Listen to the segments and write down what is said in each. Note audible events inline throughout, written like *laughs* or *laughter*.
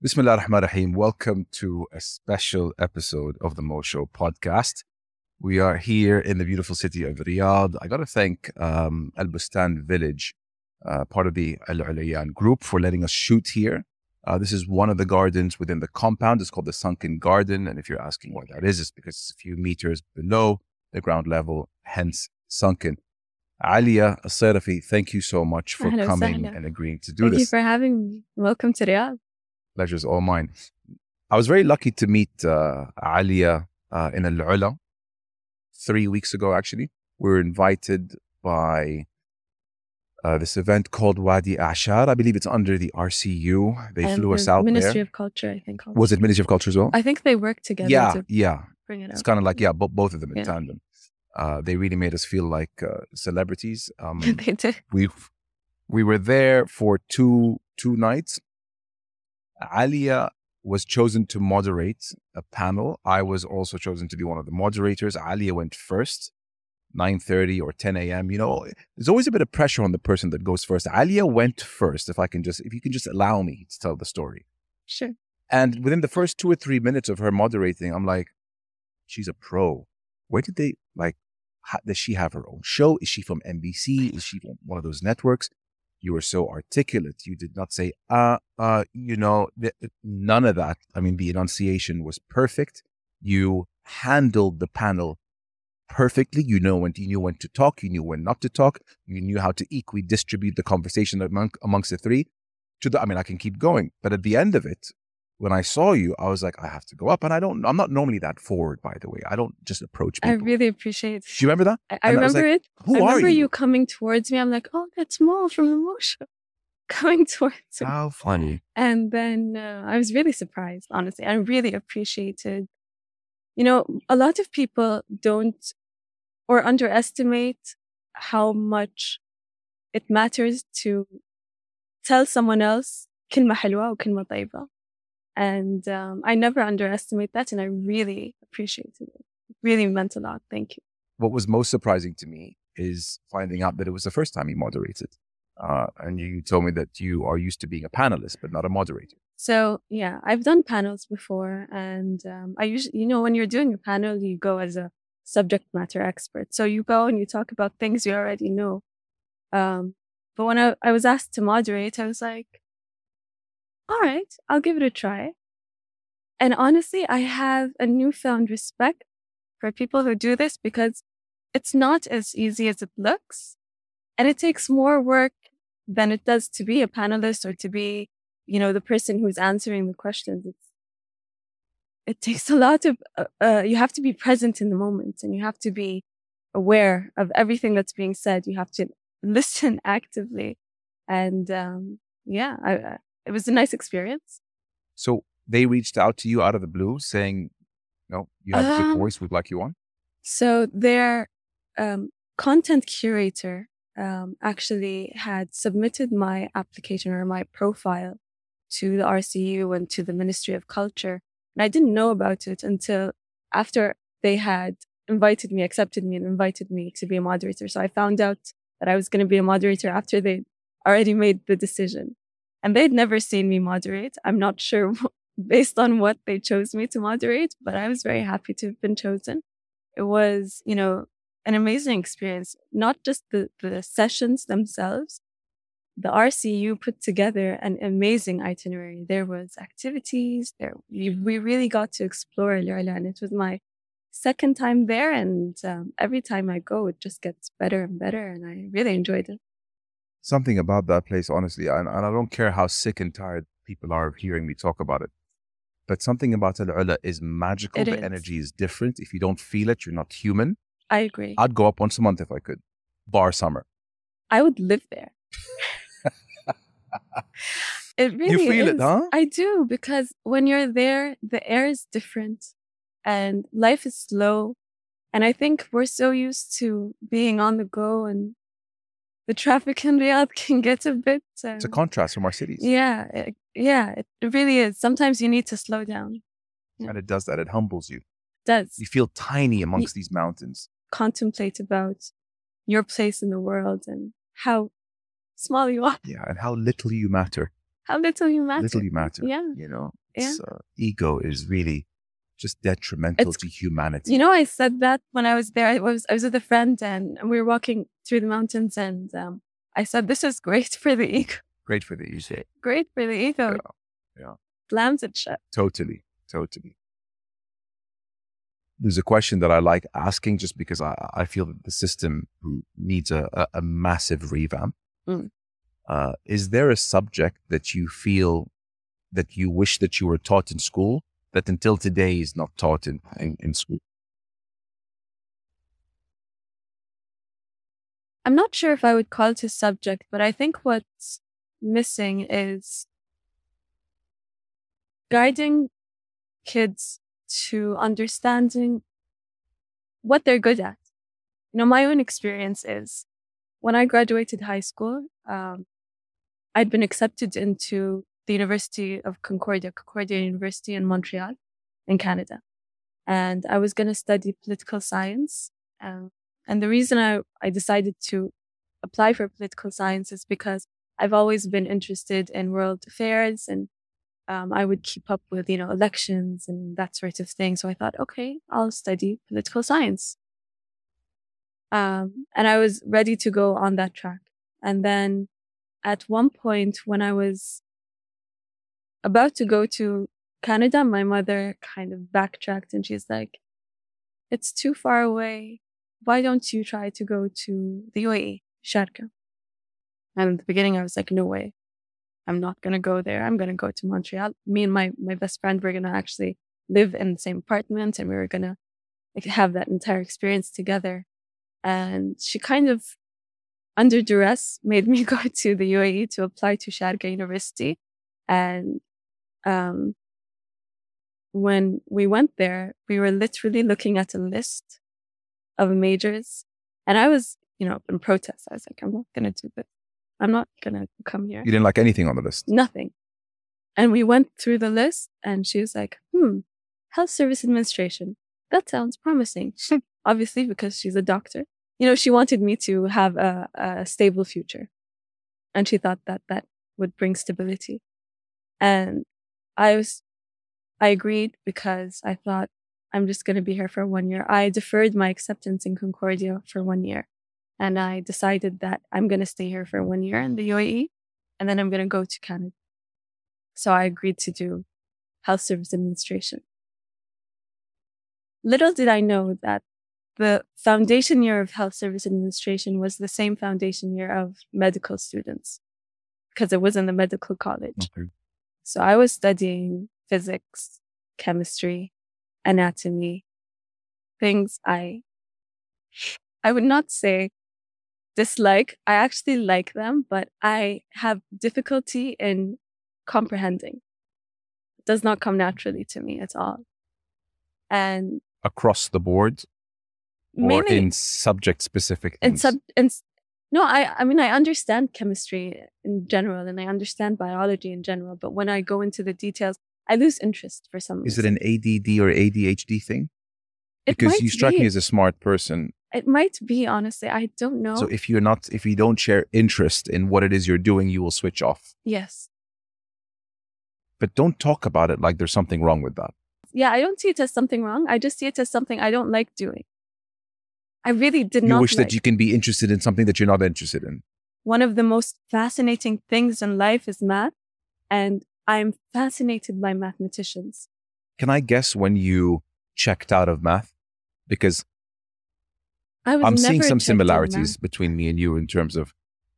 Bismillah ar-Rahman ar-Rahim. Welcome to a special episode of the Mo Show podcast. We are here in the beautiful city of Riyadh. I got to thank um, Al Bustan Village, uh, part of the Al Ulayan group, for letting us shoot here. Uh, this is one of the gardens within the compound. It's called the Sunken Garden. And if you're asking what that is, it's because it's a few meters below the ground level, hence sunken. Alya Sairafi, thank you so much for wa coming and agreeing to do Thank this. Thank you for having me. Welcome to Riyadh. Pleasure's all mine. I was very lucky to meet uh, Alya uh, in Al Ula three weeks ago, actually. We were invited by uh, this event called Wadi Ashar. I believe it's under the RCU. They And flew us the out Ministry there. of Culture, I think. Was it Ministry of Culture as well? I think they work together yeah, to yeah. bring it up. It's kind of like, yeah, bo- both of them in Yeah. tandem. Uh, they really made us feel like uh, celebrities. *laughs* Um, they did. we we were there for two two nights. Alya was chosen to moderate a panel. I was also chosen to be one of the moderators. Alya went first, 9:30 or 10 a.m. You know, there's always a bit of pressure on the person that goes first. Alya went first. If I can just, if you can just allow me to tell the story. Sure. And within the first two or three minutes of her moderating, I'm like, she's a pro. Where did they like? How, does she have her own show? Is she from NBC? Is she from one of those networks? You were so articulate. You did not say, uh, uh, you know, th- none of that. I mean, the enunciation was perfect. You handled the panel perfectly. You know when you knew when to talk. You knew when not to talk. You knew how to equally distribute the conversation among, amongst the three. To the, I mean, I can keep going, but at the end of it, when I saw you, I was like, I have to go up. And I don't, I'm not normally that forward, by the way. I don't just approach I people. really appreciate Do you remember that? I, I And I was remember it. Who I are remember you? you? coming towards me. I'm like, oh, that's Mo from the Mo Show. *laughs* Coming towards me. How funny. And then uh, I was really surprised, honestly. I really appreciated, you know, a lot of people don't or underestimate how much it matters to tell someone else كلمة حلوة وكلمة طيبة. and um, I never underestimate that. And I really appreciated it. It really meant a lot. Thank you. What was most surprising to me is finding out that it was the first time you moderated. Uh, and you told me that you are used to being a panelist, but not a moderator. So yeah, I've done panels before, and um, I usually, you know, when you're doing a panel, you go as a subject matter expert. So you go and you talk about things you already know. Um, but when I, I was asked to moderate, I was like, all right, I'll give it a try. And honestly, I have a newfound respect for people who do this because it's not as easy as it looks. And it takes more work than it does to be a panelist or to be you know the person who's answering the questions it's it takes a lot of uh, uh, you have to be present in the moment and you have to be aware of everything that's being said you have to listen *laughs* actively and um, yeah I, I, it was a nice experience So they reached out to you out of the blue saying, no, you have a good Um, voice. We'd like you on. so their um, content curator um, actually had submitted my application or my profile to the RCU and to the Ministry of Culture. And I didn't know about it until after they had invited me, accepted me, and invited me to be a moderator. So I found out that I was going to be a moderator after they already made the decision. And they'd never seen me moderate. I'm not sure *laughs* based on what they chose me to moderate, but I was very happy to have been chosen. It was, you know, an amazing experience, not just the, the sessions themselves, the RCU put together an amazing itinerary. There was activities there. We, we really got to explore Al Ula, and it was my second time there. And um, every time I go, it just gets better and better. And I really enjoyed it. Something about that place, honestly, and, and I don't care how sick and tired people are of hearing me talk about it. But something about Al Ula is magical. It the is. energy is different. If you don't feel it, you're not human. I agree. I'd go up once a month if I could, bar summer. I would live there. *laughs* it really you feel it, is. huh? I do because when you're there, the air is different and life is slow. And I think we're so used to being on the go and the traffic in Riyadh can get a bit. Uh, It's a contrast from our cities. yeah, it, yeah, it really is. Sometimes you need to slow down. And it does that. It humbles you. It does You feel tiny amongst these mountains. contemplate about your place in the world and how small you are, Yeah. And how little you matter. How little you matter. Little you matter. Yeah. You know, Yeah. uh, ego is really just detrimental It's- to humanity. You know, I said that when I was there. I was I was with a friend and we were walking through the mountains, and um, I said, "This is great for the ego. Great for the ego. Great for the ego. Yeah, yeah. Slams it shut. Totally, totally. There's a question that I like asking just because I, I feel that the system needs a, a, a massive revamp. Mm. Uh, is there a subject that you feel that you wish that you were taught in school that until today is not taught in, in, in school? I'm not sure if I would call it a subject, but I think what's missing is guiding kids to understanding what they're good at. You know, my own experience is when I graduated high school, um, I'd been accepted into the University of Concordia, Concordia University in Montreal, in Canada. And I was going to study political science. Um, and the reason I, I decided to apply for political science is because I've always been interested in world affairs and um, I would keep up with, you know, elections and that sort of thing. So I thought, okay, I'll study political science. Um, and I was ready to go on that track. And then at one point when I was about to go to Canada, my mother kind of backtracked and she's like, it's too far away. Why don't you try to go to the UAE, Sharjah? And at the beginning, I was like, no way. I'm not going to go there. I'm going to go to Montreal. Me and my, my best friend, we're going to actually live in the same apartment and we were going to have that entire experience together. And she kind of, under duress, made me *laughs* go to the UAE to apply to Sharjah University. And um, when we went there, we were literally looking at a list of majors. And I was, you know, in protest. I was like, I'm not going to do this. I'm not going to come here. You didn't like anything on the list. Nothing. And we went through the list and she was like, hmm, health service administration. That sounds promising. *laughs* Obviously, because she's a doctor. You know, she wanted me to have a, a stable future. And she thought that that would bring stability. And I was, I agreed because I thought I'm just going to be here for one year. I deferred my acceptance in Concordia for one year. And I decided that I'm going to stay here for one year in the UAE and then I'm going to go to Canada. So I agreed to do health service administration. Little did I know that the foundation year of health service administration was the same foundation year of medical students because it was in the medical college. Okay. So I was studying physics, chemistry, anatomy, things I, I would not say dislike. I actually like them, but I have difficulty in comprehending. It does not come naturally to me at all. And Across the board or in subject specific in things? sub, in, no, I, I mean, I understand chemistry in general and I understand biology in general, but when I go into the details, I lose interest for some Is it an ADD or ADHD thing? It Because you strike be. me as a smart person. It might be, honestly. I don't know. So if you're not, if you don't share interest in what it is you're doing, you will switch off. yes. But don't talk about it like there's something wrong with that. Yeah, I don't see it as something wrong. I just see it as something I don't like doing. I really did You not wish like. that you can be interested in something that you're not interested in. One of the most fascinating things in life is math, and I'm fascinated by mathematicians. Can I guess when you checked out of math? Because I was I'm seeing some checked in math. similarities between me and you in terms of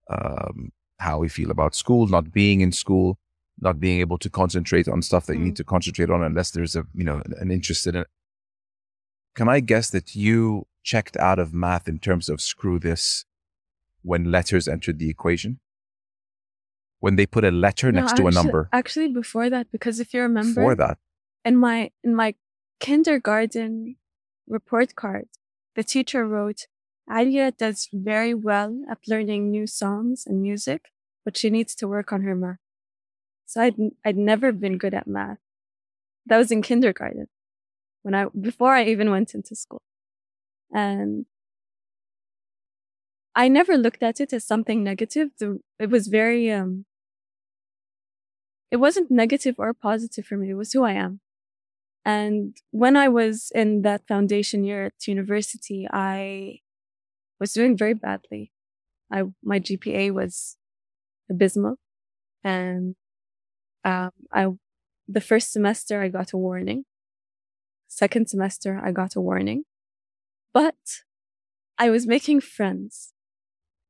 um, how we feel about school, not being in school, not being able to concentrate on stuff that you Mm. need to concentrate on unless there's a you know an interest in it. Can I guess that you checked out of math in terms of screw this when letters entered the equation? When they put a letter No, next to a number Actually, before that, because if you remember, before that, in my in my kindergarten report card, the teacher wrote, "Alya does very well at learning new songs and music, but she needs to work on her math." So I'd I'd never been good at math. That was in kindergarten, when I before I even went into school, and I never looked at it as something negative. The, it was very um it wasn't negative or positive for me. It was who I am. And when I was in that foundation year at university, I was doing very badly. I, my GPA was abysmal. And, um, I, the first semester I got a warning. Second semester I got a warning, but I was making friends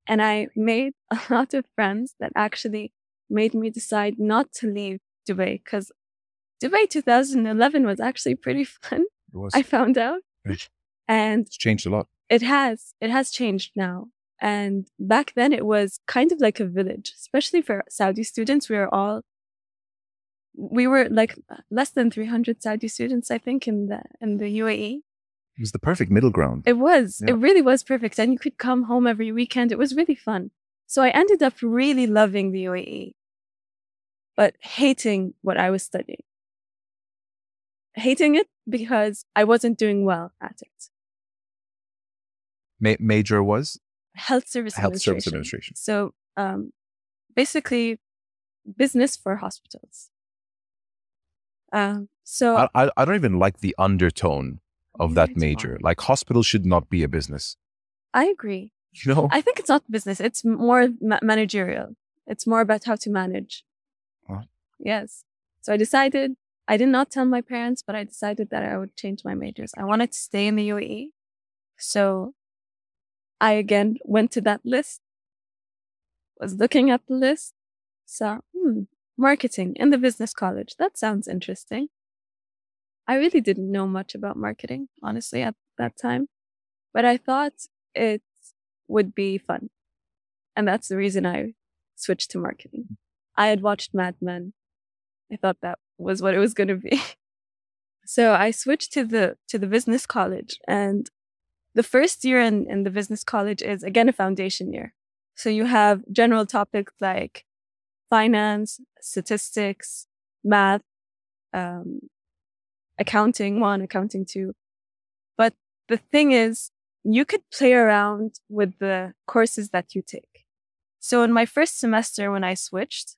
and I made *laughs* a lot of friends that actually made me decide not to leave Dubai because Dubai 2011 was actually pretty *laughs* fun. It was. I found out. And it's changed a lot. it has, it has changed now. And back then it was kind of like a village, especially for Saudi students. We were all, we were like less than 300 Saudi students, I think, in the, in the UAE. It was the perfect middle ground. It was. Yeah. It really was perfect. And you could come home every weekend. It was really fun. So I ended up really loving the UAE, but hating what I was studying. Hating it because I wasn't doing well at it. Ma- major was Health service health administration. service administration. So um, basically, business for hospitals. Um, so I, I, I don't even like the undertone of that major. Like hospital should not be a business. I agree. You know? I think it's not business. It's more ma- managerial. It's more about how to manage. Yes. So I decided, I did not tell my parents, but I decided that I would change my majors. I wanted to stay in the UAE. So I again went to that list, was looking at the list, saw, hmm, marketing in the business college. That sounds interesting. I really didn't know much about marketing, honestly, at that time, but I thought it would be fun. And that's the reason I switched to marketing. I had watched Mad Men. I thought that was what it was going to be. *laughs* So I switched to the, to the business college and the first year in, in the business college is again a foundation year. So you have general topics like finance, statistics, math, um, accounting one, accounting two. But the thing is, you could play around with the courses that you take. So in my first semester, when I switched,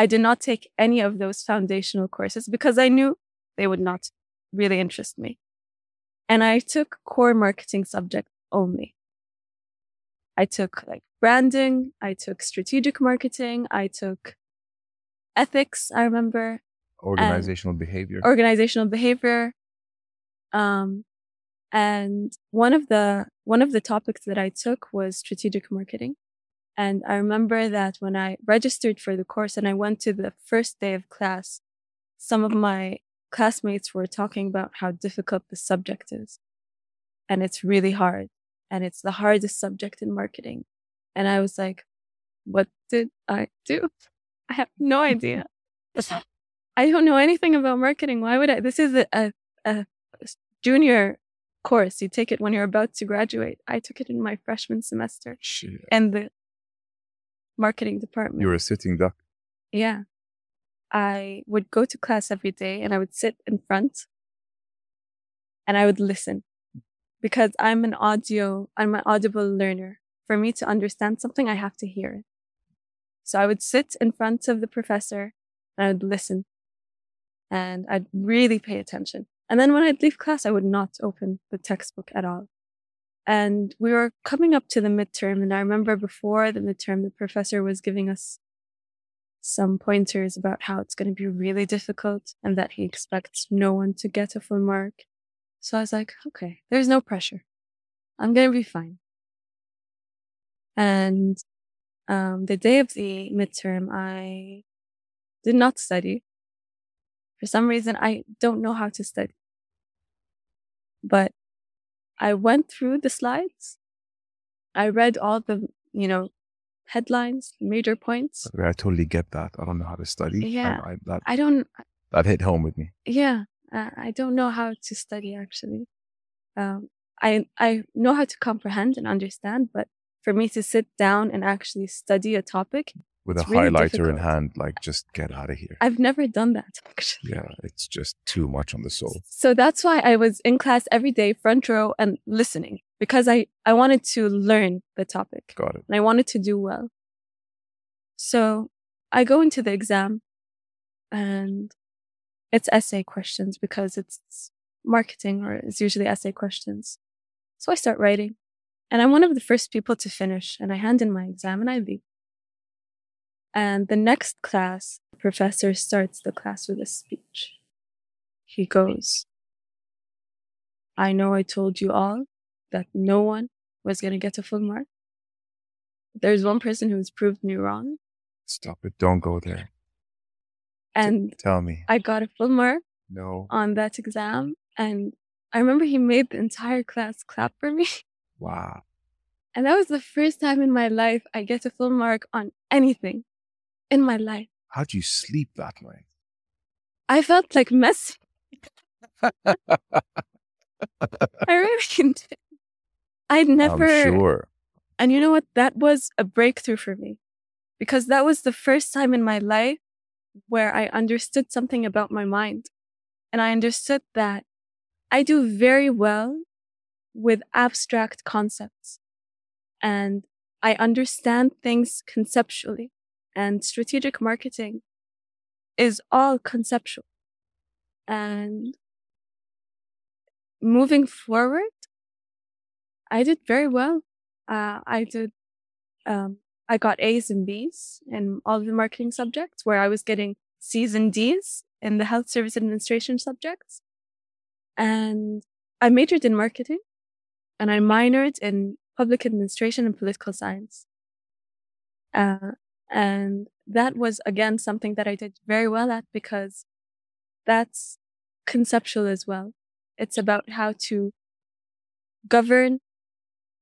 I did not take any of those foundational courses because I knew they would not really interest me. And I took core marketing subject only. I took like branding. I took strategic marketing. I took ethics. I remember Organizational behavior. organizational behavior. Um, and one of the, one of the topics that I took was strategic marketing. And I remember that when I registered for the course and I went to the first day of class, some of my classmates were talking about how difficult the subject is. And it's really hard. And it's the hardest subject in marketing. And I was like, what did I do? I have no idea. *laughs* I don't know anything about marketing. Why would I? This is a, a, a junior course. You take it when you're about to graduate. I took it in my freshman semester Shit. and the marketing department. You were a sitting duck. Yeah. I would go to class every day and I would sit in front and I would listen because I'm an audio, I'm an audible learner. For me to understand something, I have to hear it. So I would sit in front of the professor and I would listen and I'd really pay attention. And then when I'd leave class, I would not open the textbook at all. And we were coming up to the midterm. And I remember before the midterm, the professor was giving us some pointers about how it's going to be really difficult and that he expects no one to get a full mark. So I was like, okay, there's no pressure. I'm going to be fine. And um, the day of the midterm, I did not study. For some reason, I don't know how to study. But I went through the slides. I read all the, you know, headlines, major points. I totally get that. I don't know how to study. I- Yeah. I, that, I don't, that hit home with me. yeah, uh, I don't know how to study actually. Um, I, I know how to comprehend and understand, but for me to sit down and actually study a topic, With It's a really highlighter in hand, like, just get out of here. I've never done that *laughs* actually. yeah, it's just too much on the soul. So that's why I was in class every day, front row and listening because I, I wanted to learn the topic Got it. and I wanted to do well. So I go into the exam and it's essay questions because it's marketing or it's usually essay questions. So I start writing and I'm one of the first people to finish and I hand in my exam and I leave. And the next class, the professor starts the class with a speech. He goes, I know I told you all that no one was going to get a full mark. There's one person who's proved me wrong. Stop it. Don't go there. And Tell me. I got a full mark No. on that exam. And I remember he made the entire class clap for me. *laughs* Wow. And that was the first time in my life I get a full mark on anything in my life. How'd you sleep that night? I felt like messy. *laughs* I really *laughs* did. I'd never. I'm sure. And you know what? That was a breakthrough for me because that was the first time in my life where I understood something about my mind. And I understood that I do very well with abstract concepts and I understand things conceptually and strategic marketing is all conceptual. And moving forward, I did very well. Uh, I did, um, I got A's and B's in all the marketing subjects where I was getting C's and D's in the health service administration subjects. And I majored in marketing and I minored in public administration and political science. Uh, and that was again something that I did very well at because that's conceptual as well. It's about how to govern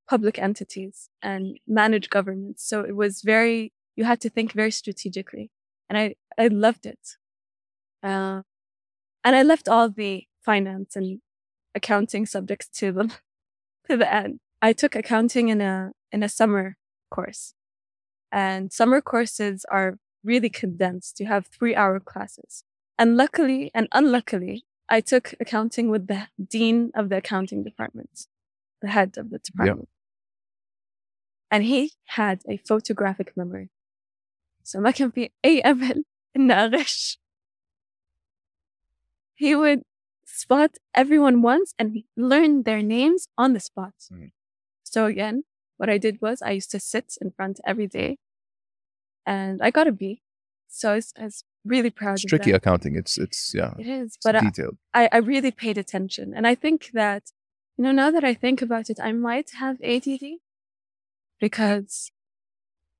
public entities and manage governments. So it was very, you had to think very strategically. And I, I loved it. Uh, and I left all the finance and accounting subjects to the, *laughs* to the end. I took accounting in a, in a summer course and summer courses are really condensed. You have three hour classes. And luckily and unluckily, I took accounting with the dean of the accounting department, the head of the department. And he had a photographic memory. So ما كان في أي أمل إن أغش. He would spot everyone once and learn their names on the spot. Mm. So again, what I did was I used to sit in front every day and I got a B. So I was, I was really proud It's of tricky that. accounting. It's it's yeah. It is, but I. I, I really paid attention. And I think that, you know, now that I think about it, I might have ADD because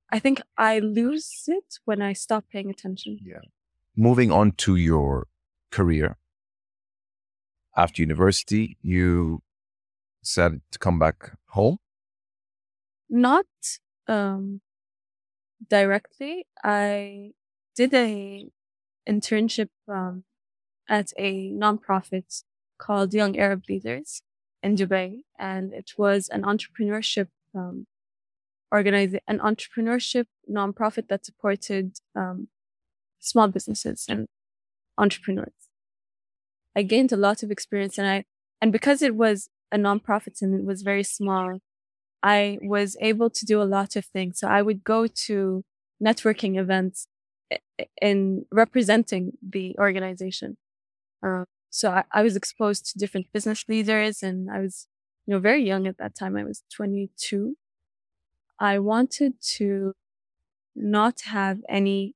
I think I lose it when I stop paying attention. Yeah. Moving on to your career. After university, you decided to come back home. Not um, directly. I did a internship um, at a nonprofit called Young Arab Leaders in Dubai, and it was an entrepreneurship um, organization, an entrepreneurship nonprofit that supported um, small businesses and entrepreneurs. I gained a lot of experience, and I and because it was a nonprofit and it was very small, I was able to do a lot of things. So I would go to networking events i- i- in representing the organization. Uh, so I, I was exposed to different business leaders and I was, you know, very young at that time. I was 22. I wanted to not have any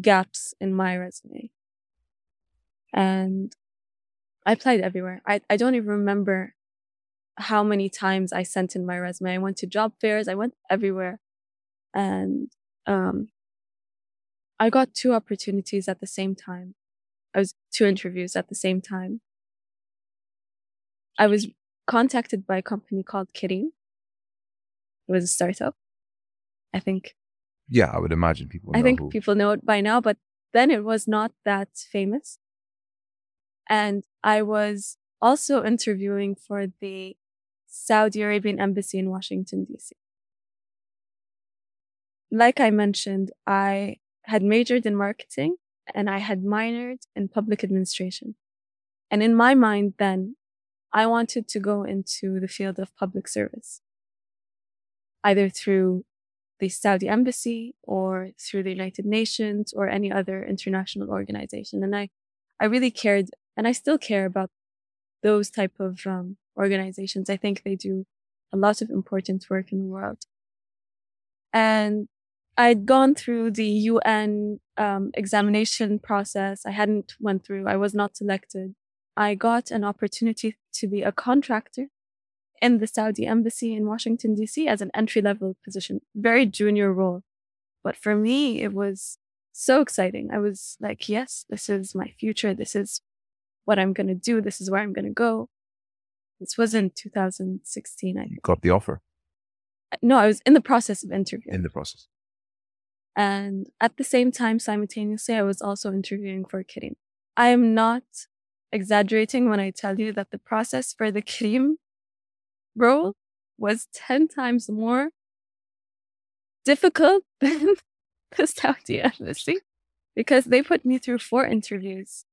gaps in my resume. And I applied everywhere. I, I don't even remember how many times I sent in my resume. I went to job fairs. I went everywhere. And, um, I got two opportunities at the same time. I was two interviews at the same time. I was contacted by a company called Careem. It was a startup. I think, Yeah, I would imagine people. I think who- people know it by now, but then it was not that famous. And I was also interviewing for the Saudi Arabian embassy in Washington, DC. Like I mentioned, I had majored in marketing and I had minored in public administration. And in my mind, then I wanted to go into the field of public service, either through the Saudi embassy or through the United Nations or any other international organization. And I, I really cared and I still care about those type of um, organizations. I think they do a lot of important work in the world. And I'd gone through the UN um, examination process. I hadn't went through. I was not selected. I got an opportunity to be a contractor in the Saudi embassy in Washington, D.C. as an entry level position, very junior role. But for me, it was so exciting. I was like, yes, this is my future. This is what I'm going to do. This is where I'm going to go. This was in 2016. I You got the offer uh, no, I was in the process of interviewing. in the process. And at the same time, simultaneously, I was also interviewing for Careem. I am not exaggerating when I tell you that the process for the Careem role was 10 times more difficult *laughs* than the Saudi embassy because they put me through four interviews.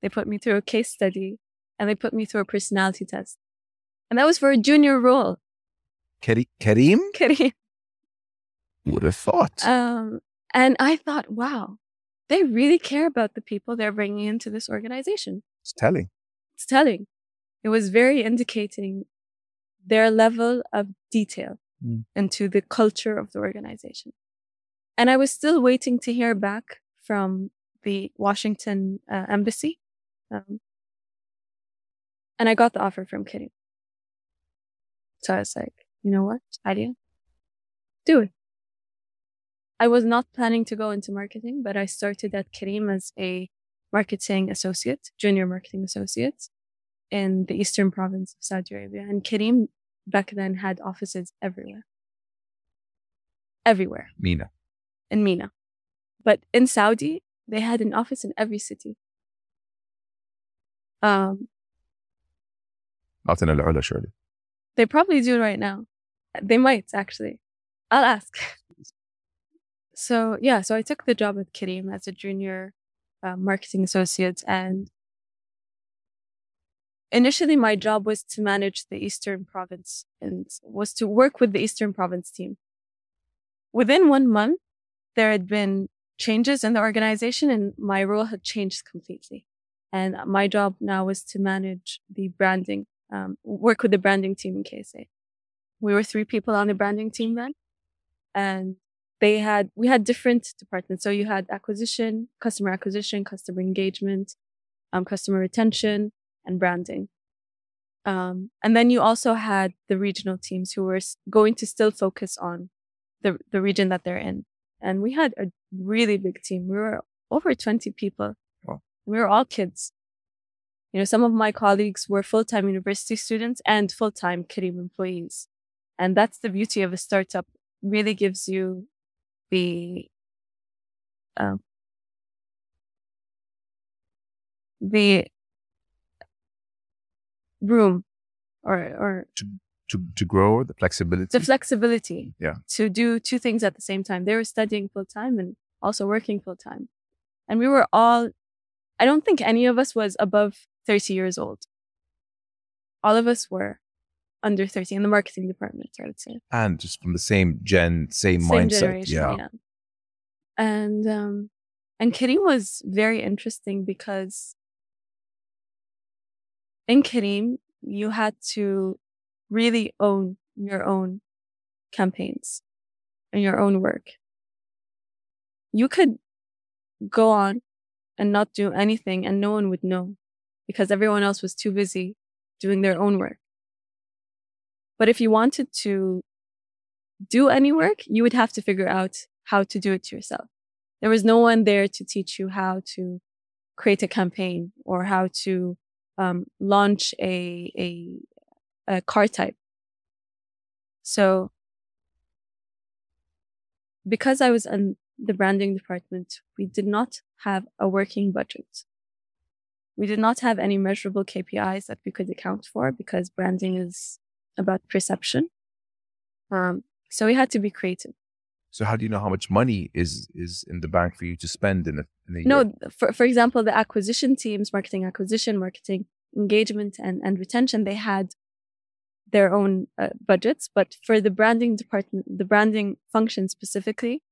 They put me through a case study and they put me through a personality test. And that was for a junior role, Kari- Careem Careem. would have thought. Um, and I thought, wow, they really care about the people they're bringing into this organization. it's telling. It's telling. It was very indicating their level of detail Mm. into the culture of the organization. And I was still waiting to hear back from the Washington uh, embassy. Um, and I got the offer from Careem. So I was like, you know what, Alya? Do it. I was not planning to go into marketing, but I started at Careem as a marketing associate, junior marketing associate in the eastern province of Saudi Arabia. And Careem back then had offices everywhere. Everywhere MENA. in MENA. But in Saudi, they had an office in every city. Um, Not in Al Ula, surely. They probably do right now. They might actually. I'll ask. *laughs* so yeah, so I took the job with Careem as a junior uh, marketing associate, and initially my job was to manage the Eastern Province and was to work with the Eastern Province team. Within one month, there had been changes in the organization, and my role had changed completely. And my job now was to manage the branding, um, work with the branding team in KSA we were three people on the branding team then and they had we had different departments. So you had acquisition customer acquisition customer engagement um, customer retention and branding. Um, and then you also had the regional teams who were going to still focus on the, the region that they're in. And we had a really big team. We were over 20 people. Wow. we were all kids you know some of my colleagues were full-time university students and full-time Careem employees and that's the beauty of a startup. Really gives you the um, the room or or to, To, to grow, the flexibility. the flexibility Yeah. to do two things at the same time. They were studying full time and also working full time. And we were all I don't think any of us was above 30 years old. All of us were under 30 in the marketing department, I would say. and just from the same gen, same, same mindset. yeah. yeah. And um, and Careem was very interesting because in Careem you had to really own your own campaigns and your own work. You could go on and not do anything, and no one would know because everyone else was too busy doing their own work. But if you wanted to do any work, you would have to figure out how to do it yourself. There was no one there to teach you how to create a campaign or how to um, launch a, a a car type. So because I was in the branding department, we did not have a working budget. We did not have any measurable KPIs that we could account for because branding is about perception. Um, so we had to be creative. So how do you know how much money is is in the bank for you to spend in a, in a year? No, for, for example, the acquisition teams, marketing acquisition, marketing engagement and, and retention, they had their own uh, budgets, but for the branding department, the branding function specifically,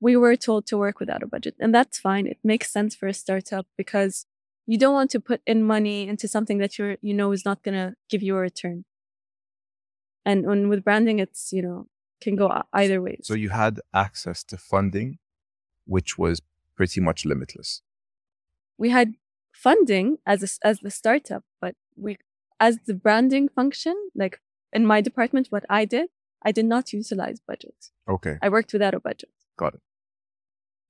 we were told to work without a budget. And that's fine. It makes sense for a startup because you don't want to put in money into something that you're, you know, is not going to give you a return. And when with branding, it's, you know, can go either way. So you had access to funding, which was pretty much limitless. We had funding as a, as the startup, but we as the branding function, like in my department, what I did, I did not utilize budget. Okay. I worked without a budget. Got it.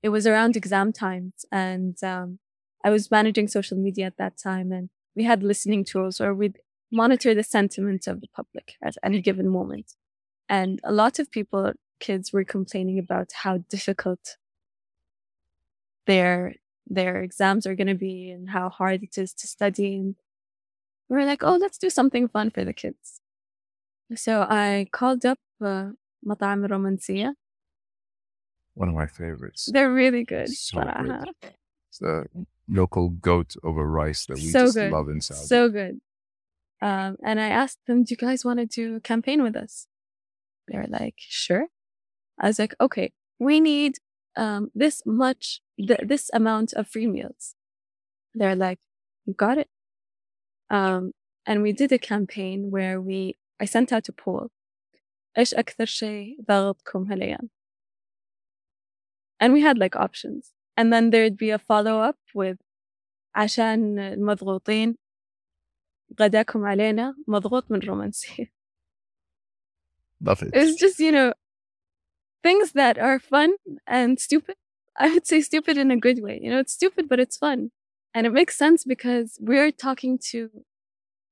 It was around exam times, and um, I was managing social media at that time, and we had listening tools where we'd monitor the sentiment of the public at any given moment. And a lot of people, kids, were complaining about how difficult their their exams are going to be and how hard it is to study. And we were like, oh, let's do something fun for the kids. So I called up uh, Matam Romansiah. One of my favorites. They're really good. So good. It's the local goat over rice that we so just good. love in Saudi. So good. Um, and I asked them, do you guys want to do a campaign with us? They were like, sure. I was like, okay, we need um, this much, th- this amount of free meals. They're like, you got it. Um, and we did a campaign where we, I sent out a poll. إيش أكثر شيء ضغطكم هالأيام? And we had like options. And then there'd be a follow up with عشان المضغوطين غداكم علينا مضغوط من رومانسية. Love it. It's just, you know, things that are fun and stupid. I would say stupid in a good way. You know, it's stupid, but it's fun. And it makes sense because we're talking to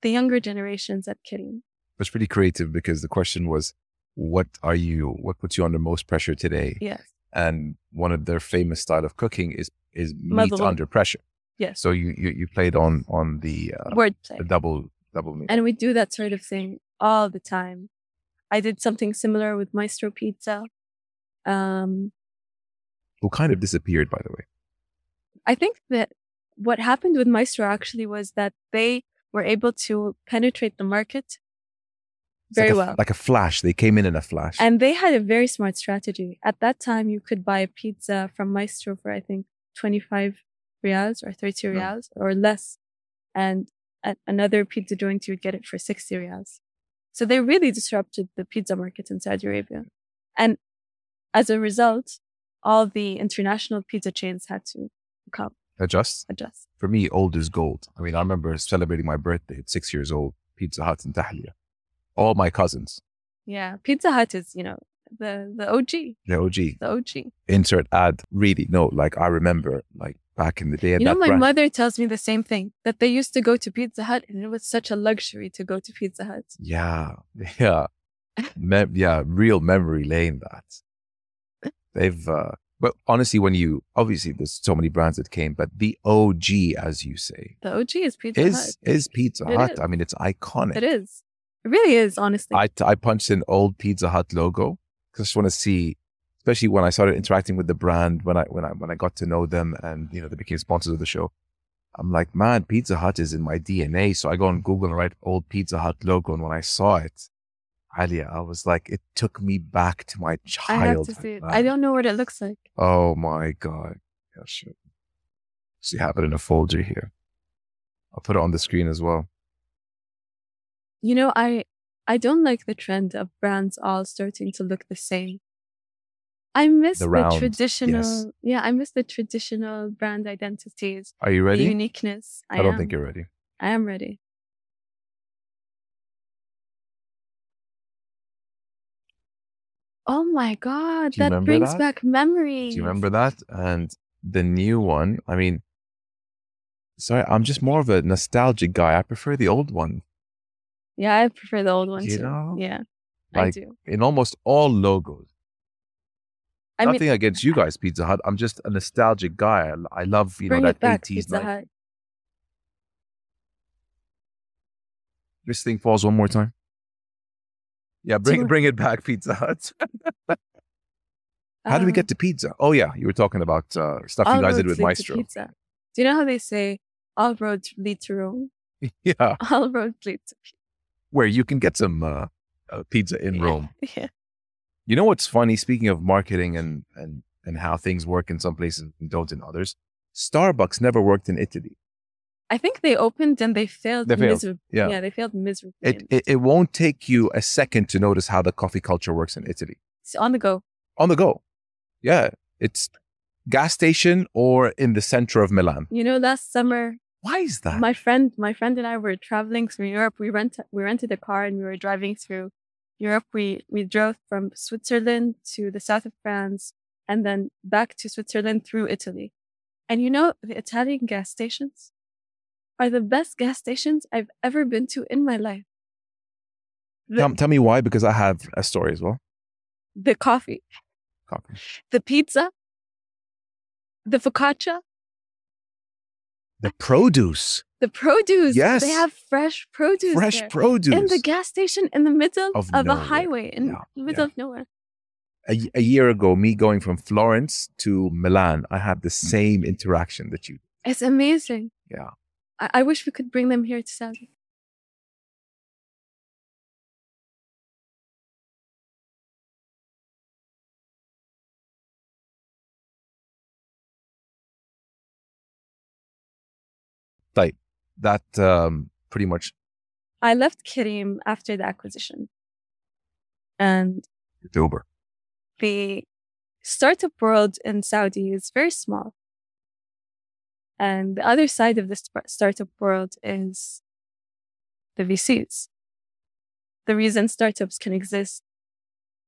the younger generations at Careem. It's pretty creative because the question was, what are you, what puts you under most pressure today? Yes. And one of their famous style of cooking is, is meat under pressure. Yes. So you, you, you played on, on the, uh, Wordplay. the double, double meat. And we do that sort of thing all the time. I did something similar with Maestro Pizza. Um, Who kind of disappeared, by the way. I think that what happened with Maestro actually was that they were able to penetrate the market very like a, well. Like a flash. They came in in a flash. And they had a very smart strategy. At that time, you could buy a pizza from Maestro for, I think, 25 reals or 30 Yeah. reals or less. And at another pizza joint, you would get it for 60 reals. So they really disrupted the pizza market in Saudi Arabia. And as a result, all the international pizza chains had to come Adjust. adjust. For me, old is gold. I mean, I remember celebrating my birthday at six years old, Pizza Hut in Tahlia. All my cousins, Yeah. Pizza Hut is, you know, the, the OG, the OG, the OG. insert ad. Really, no, like I remember, like back in the day. You know, my brand- mother tells me the same thing that they used to go to Pizza Hut and it was such a luxury to go to Pizza Hut. Yeah, *laughs* yeah, Mem- yeah. Real memory lane. That they've. uh But honestly, when you obviously there's so many brands that came, but the OG, as you say, The OG is Pizza is Hut. is Pizza It Hut. is. I mean, it's iconic. It is. It really is, honestly. I I punched in old Pizza Hut logo because I just want to see, especially when I started interacting with the brand when I when I when I got to know them and you know they became sponsors of the show. I'm like, man, Pizza Hut is in my DNA. So I go on Google and write old Pizza Hut logo, and when I saw it, Alya, I was like, it took me back to my I have to childhood. see it. I don't know what it looks like. Oh my god! Yeah. So you have it in a folder here. I'll put it on the screen as well. You know, I I don't like the trend of brands all starting to look the same. I miss The the, round, traditional yes. yeah, I miss the traditional brand identities, Are you ready? uniqueness. I, I don't am. think you're ready. I am ready. Oh my god, that brings that? back memories. Do you remember that? And the new one, I mean, sorry, I'm just more of a nostalgic guy. I prefer the old one. Yeah, I prefer the old one You too. know? Yeah, I do. in almost all logos. I Nothing mean, against you guys, Pizza Hut. I'm just a nostalgic guy. I, I love, you know, that back, 80s. Pizza 90s. Hut. This thing falls one more time. Yeah, bring bring it back, Pizza Hut. How do we Um, get to pizza? Oh yeah, you were talking about uh, stuff you guys did with Maestro. Pizza. Do you know how they say all roads lead to Rome? *laughs* yeah, All roads lead to pizza. Where you can get some uh, uh, pizza in. Rome. *laughs* Yeah. You know what's funny? Speaking of marketing and and and how things work in some places and don't in others, Starbucks never worked in Italy. I think they opened and they failed They failed, miserably. yeah. yeah, they failed miserably. It, it it won't take you a second to notice how the coffee culture works in Italy. it's on the go. On the go, yeah, it's gas station or in the center of Milan. You know, last summer Why is that? my friend my friend and i were traveling through europe. We rent we rented a car and we were driving through europe. We we drove from switzerland to the south of france and then back to switzerland through italy. And you know the italian gas stations are the best gas stations i've ever been to in my life. The, tell, tell me why, because I have a story as well. the coffee. Coffee. the pizza. The focaccia The produce, the produce Yes. they have fresh produce fresh there. produce. in the gas station in the middle Of of, a highway in Yeah, the middle yeah. of nowhere. A year ago, me going from Florence to Milan, I had the mm. same interaction that you. It's amazing. Yeah. I, I wish we could bring them here to Saudi. That um, pretty much I left Careem after the acquisition. And Uber. the startup world in Saudi is very small. And the other side of the startup world is the VCs. The reason startups can exist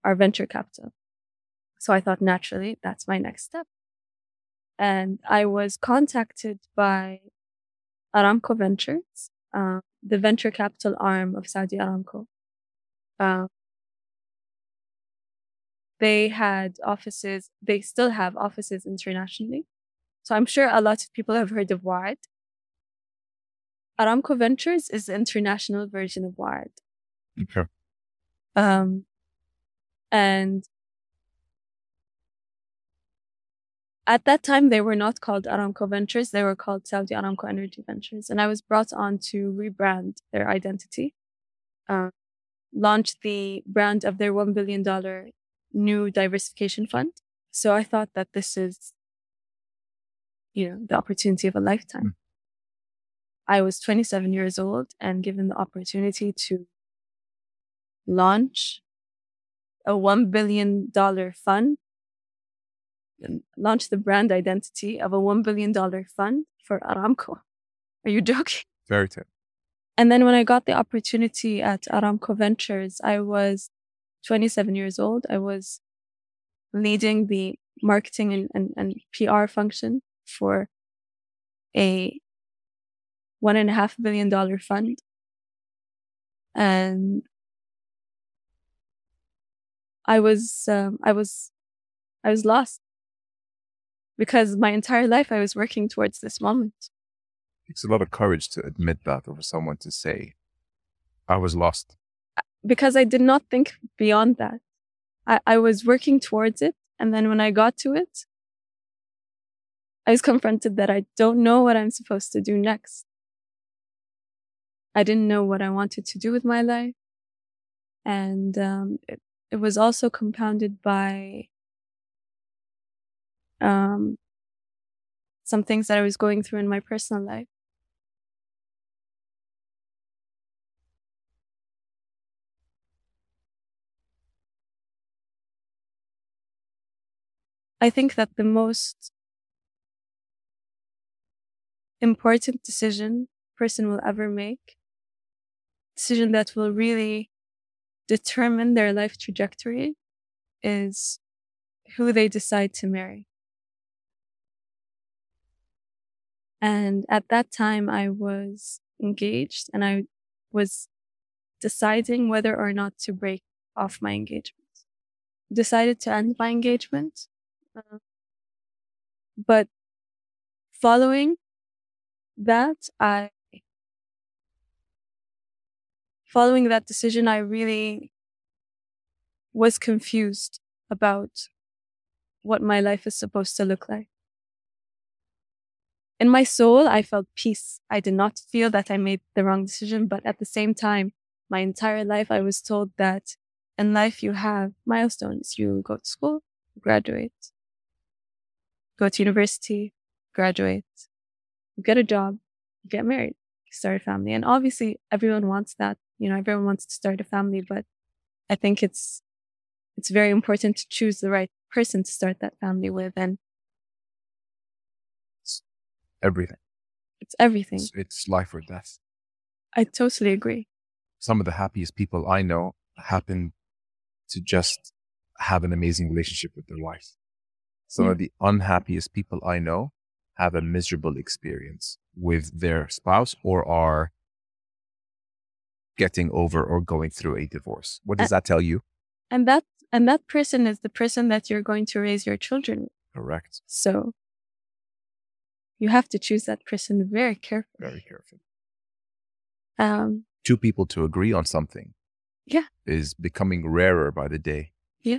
are venture capital. So I thought naturally that's my next step. And I was contacted by Aramco Ventures, uh, the venture capital arm of Saudi Aramco. Uh, they had offices, they still have offices internationally. So I'm sure a lot of people have heard of Wa'ed. Aramco Ventures is the international version of Wa'ed. Okay. Um, and at that time, they were not called Aramco Ventures. They were called Saudi Aramco Energy Ventures. And I was brought on to rebrand their identity, uh, launch the brand of their $1 billion new diversification fund. So I thought that this is, you know, the opportunity of a lifetime. I was 27 years old and given the opportunity to launch a $1 billion fund, and launch the brand identity of a $1 billion fund for Aramco. Are you joking? Very good. And then when I got the opportunity at Aramco Ventures, I was 27 years old. I was leading the marketing and, and, and PR function for a one and a half billion dollar fund. And I was, um, I was, I was lost because my entire life I was working towards this moment. It takes a lot of courage to admit that or for someone to say, I was lost. because I did not think beyond that. I, I was working towards it. And then when I got to it, I was confronted that I don't know what I'm supposed to do next. I didn't know what I wanted to do with my life. And um, it, it was also compounded by um, some things that I was going through in my personal life. I think that the most important decision person will ever make, decision that will really determine their life trajectory, is who they decide to marry. And at that time, I was engaged and I was deciding whether or not to break off my engagement. Decided to end my engagement uh, but following that, I, following that decision, I really was confused about what my life is supposed to look like. In my soul, I felt peace. I did not feel that I made the wrong decision, but at the same time, my entire life, I was told that in life you have milestones. You go to school, graduate, go to university, graduate, you get a job, you get married, you start a family. And obviously everyone wants that. You know, everyone wants to start a family, but I think it's, it's very important to choose the right person to start that family with. And everything. it's everything. It's, it's life or death. I totally agree. Some of the happiest people I know happen to just have an amazing relationship with their wife. Some Yeah. of mm. the unhappiest people I know have a miserable experience with their spouse or are getting over or going through a divorce. What does that tell you? And that, and that person is the person that you're going to raise your children with. Correct. So you have to choose that person very carefully. Very careful. Um, Two people to agree on something. Yeah. Is becoming rarer by the day. Yeah.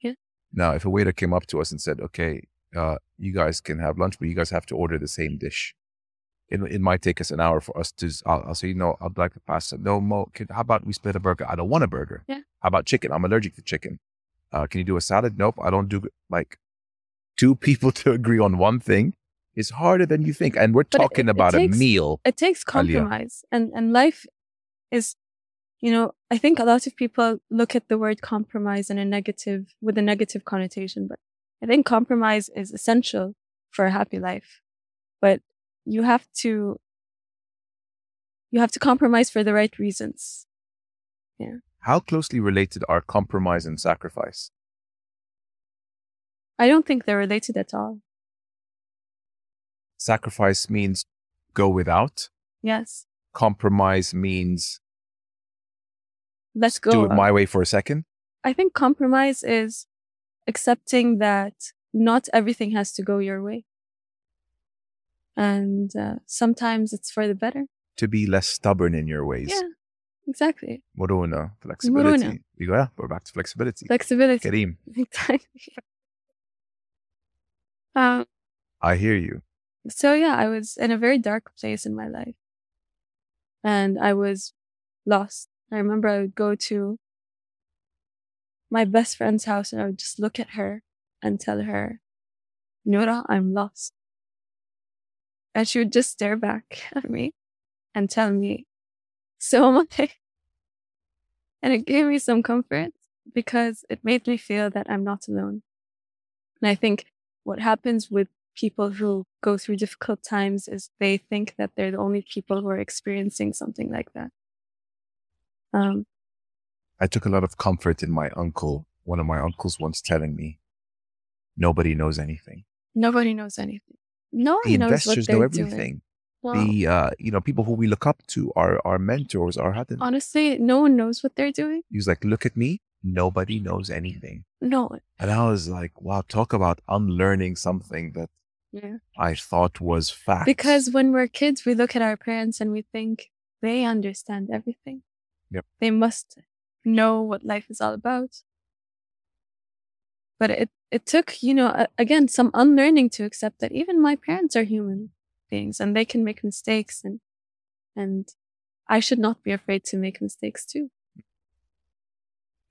Yeah. Now, if a waiter came up to us and said, okay, uh, you guys can have lunch, but you guys have to order the same dish. It, it might take us an hour for us to, I'll, I'll say, no, I'd like the pasta. No, Mo, can, how about we split a burger? I don't want a burger. Yeah. How about chicken? I'm allergic to chicken. Uh, can you do a salad? Nope, I don't do, like, two *laughs* people to agree on one thing is harder than you think. And we're But talking it about takes- a meal. it takes Alya. compromise and, and life is, you know, I think a lot of people look at the word compromise in a negative, with a negative connotation, but I think compromise is essential for a happy life. But you have to, you have to compromise for the right reasons. Yeah. How closely related are compromise and sacrifice? I don't think they're related at all. Sacrifice means go without. Yes. Compromise means Let's go. do it my way for a second. I think compromise is accepting that not everything has to go your way. And uh, sometimes it's for the better. To be less stubborn in your ways. Yeah, exactly. Morona, flexibility. Morona. We go, yeah, we're back to flexibility. Flexibility. Kareem, *laughs* Exactly. Um, I hear you. So yeah, I was in a very dark place in my life and I was lost. I remember I would go to my best friend's house and I would just look at her and tell her, Nora, I'm lost. And she would just stare back *laughs* at me and tell me, so *laughs* am I. And it gave me some comfort because it made me feel that I'm not alone. And I think what happens with people who go through difficult times is they think that they're the only people who are experiencing something like that. Um, I took a lot of comfort in my uncle, one of my uncles once telling me, nobody knows anything. nobody knows anything. No The knows what investors they're know doing. everything. The, uh, you know, people who we look up to are our mentors, our hadith. honestly, no one knows what they're doing. He was like, look at me. Nobody knows anything. No. And I was like, wow, talk about unlearning something that Yeah. I thought was fact. Because when we're kids, we look at our parents and we think they understand everything. Yep. They must know what life is all about. But it, it took, you know, again, some unlearning to accept that even my parents are human beings and they can make mistakes and, and I should not be afraid to make mistakes too.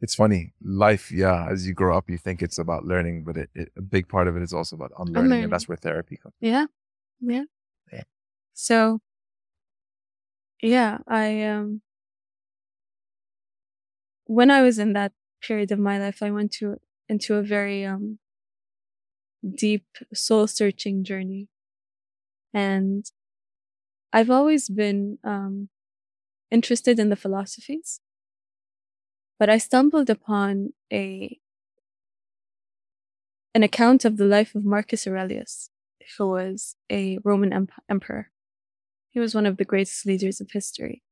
It's funny. Life, yeah, as you grow up, you think it's about learning, but it, it, a big part of it is also about unlearning, Unlearning. and that's where therapy comes. Yeah. Yeah. Yeah. So yeah, I um when I was in that period of my life, I went to into a very um deep soul searching journey. And I've always been um interested in the philosophies. But I stumbled upon a an account of the life of Marcus Aurelius who was a Roman emp- emperor. He was one of the greatest leaders of history.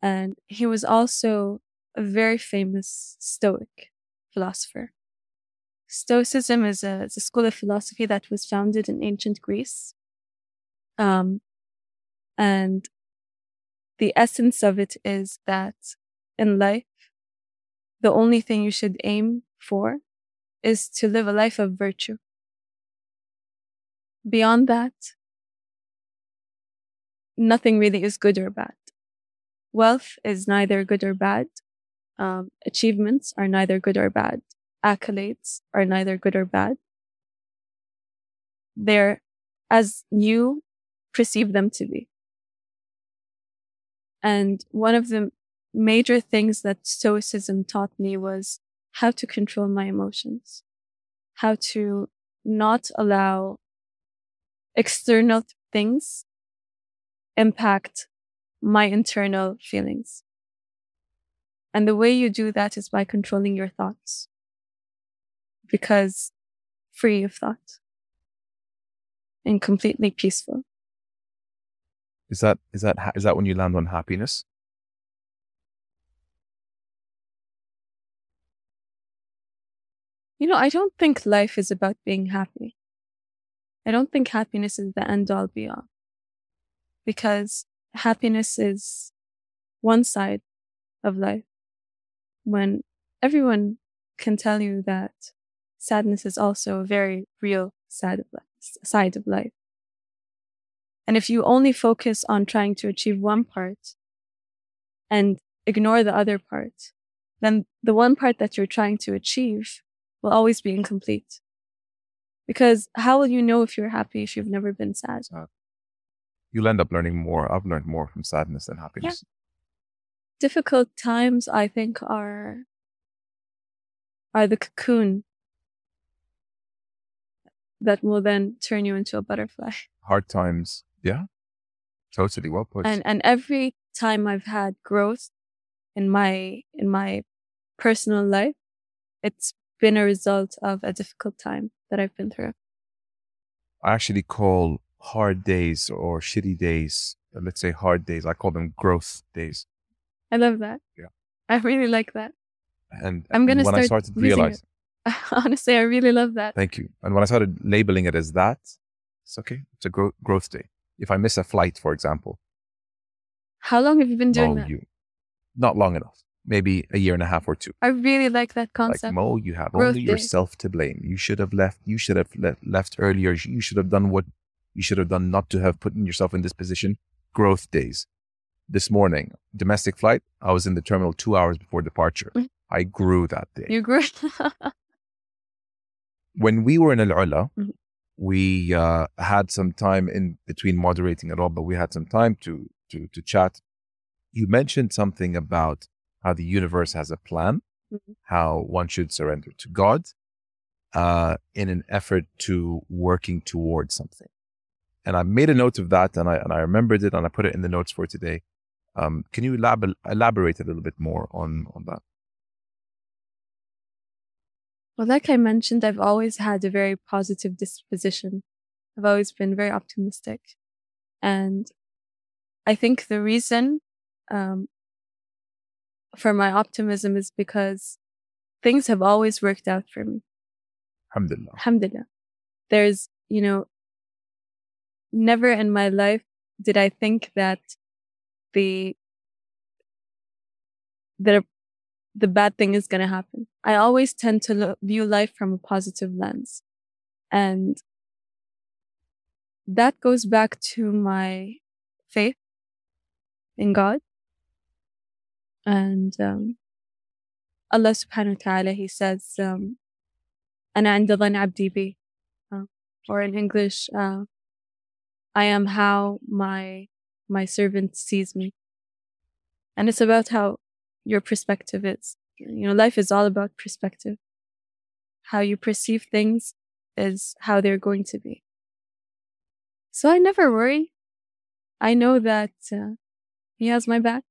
And he was also a very famous Stoic philosopher. Stoicism is a, a school of philosophy that was founded in ancient Greece. Um, and the essence of it is that in life, the only thing you should aim for is to live a life of virtue. Beyond that, nothing really is good or bad. wealth is neither good or bad. Um, achievements are neither good or bad. Accolades are neither good or bad. They're as you perceive them to be. And one of the major things that Stoicism taught me was how to control my emotions, how to not allow external things impact my internal feelings. And the way you do that is by controlling your thoughts. Because free of thought and completely peaceful. Is that is that ha- is that when you land on happiness? You know, I don't think life is about being happy. I don't think happiness is the end all be all. Because happiness is one side of life. When everyone can tell you that sadness is also a very real side of life, side of life. And if you only focus on trying to achieve one part and ignore the other part, then the one part that you're trying to achieve will always be incomplete. Because how will you know if you're happy if you've never been sad? You'll end up learning more. I've learned more from sadness than happiness. Yeah. Difficult times, I think, are are the cocoon that will then turn you into a butterfly. Hard times, yeah, totally well put. And and every time I've had growth in my in my personal life, it's been a result of a difficult time that I've been through. I actually call hard days or shitty days, uh, let's say hard days, I call them growth days. I love that. Yeah. I really like that. And I'm gonna when start I started realizing, *laughs* honestly, I really love that. Thank you. And when I started labeling it as that, it's okay. It's a gro- growth day. If I miss a flight, for example. How long have you been doing Mo, that? You, not long enough. Maybe a year and a half or two. I really like that concept. Like Mo, you have Growth only day. yourself to blame. You should have left. You should have le- left earlier. You should have done what you should have done not to have put yourself in this position. Growth days. This morning, domestic flight. I was in the terminal two hours before departure. Mhm. I grew that day. you grew. *laughs* when we were in Al Ula, Mhm. we uh, had some time in between moderating it all, but we had some time to to to chat. You mentioned something about how the universe has a plan, Mhm. how one should surrender to God uh, in an effort to working towards something. And I made a note of that, and I and I remembered it, and I put it in the notes for today. Um, can you elab- elaborate a little bit more on on that? Well, like I mentioned, I've always had a very positive disposition. I've always been very optimistic. And I think the reason um, for my optimism is because things have always worked out for me. Alhamdulillah. Alhamdulillah. There's, you know, never in my life did I think that the that the bad thing is going to happen. I always tend to look, view life from a positive lens. And that goes back to my faith in God. And um, Allah subhanahu wa ta'ala, He says, um, أنا عند ظن عبدي بي. Uh, or in English, uh, I am how my my servant sees me. And it's about how your perspective is. You know, life is all about perspective. How you perceive things is how they're going to be. So I never worry. I know that uh, he has my back.